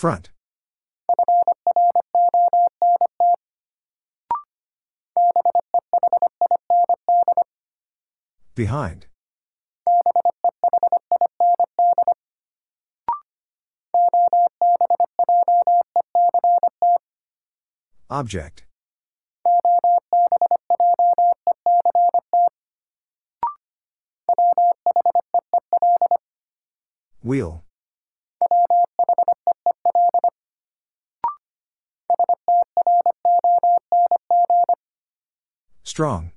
Front. Behind. Object. Wheel. Strong.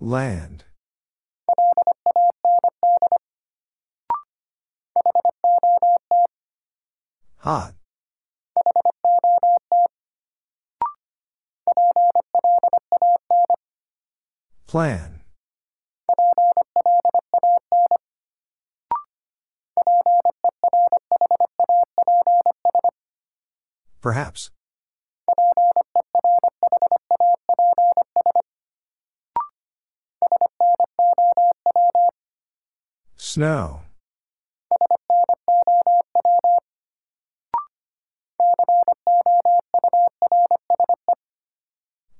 Land. Hot. Plan. Perhaps. Snow.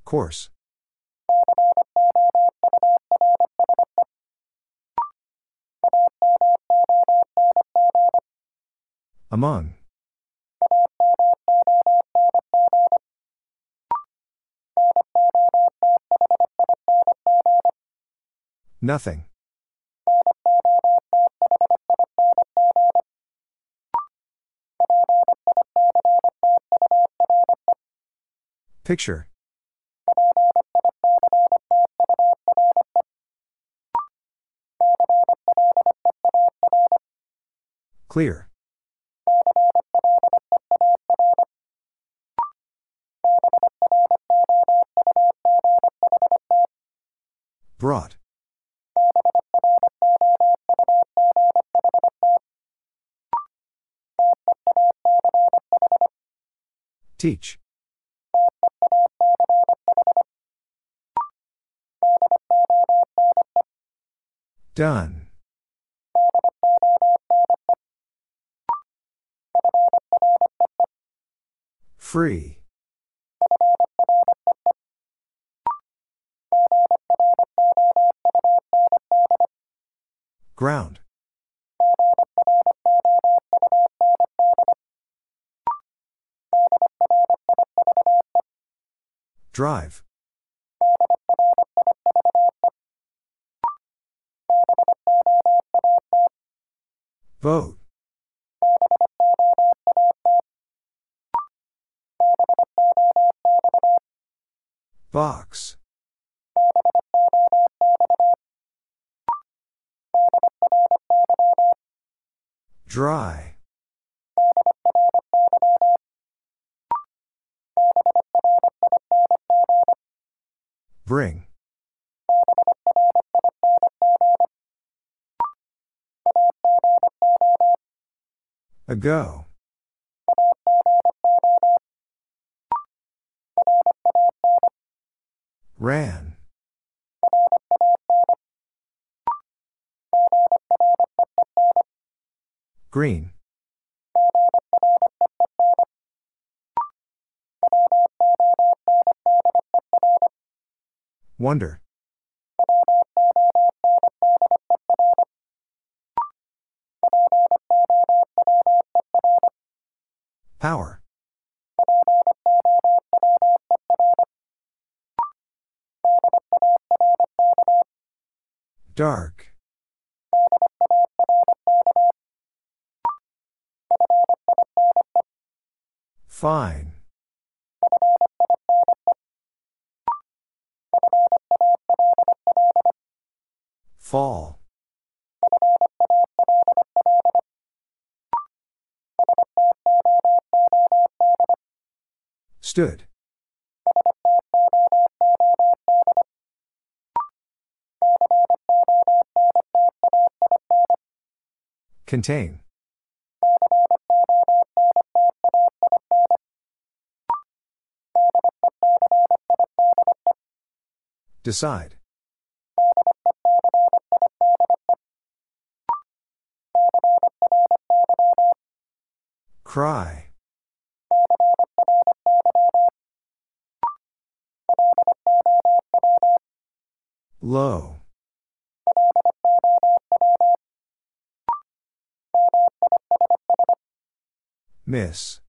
Course. Among. Nothing. Picture. Clear. Brought. Teach. Done. Free. Ground. Drive. Vote. Box. Dry. Bring. Ago. Ran. Green. Wonder. Power. Dark. Fine. Stood. Contain. Decide. Cry. Low. Miss.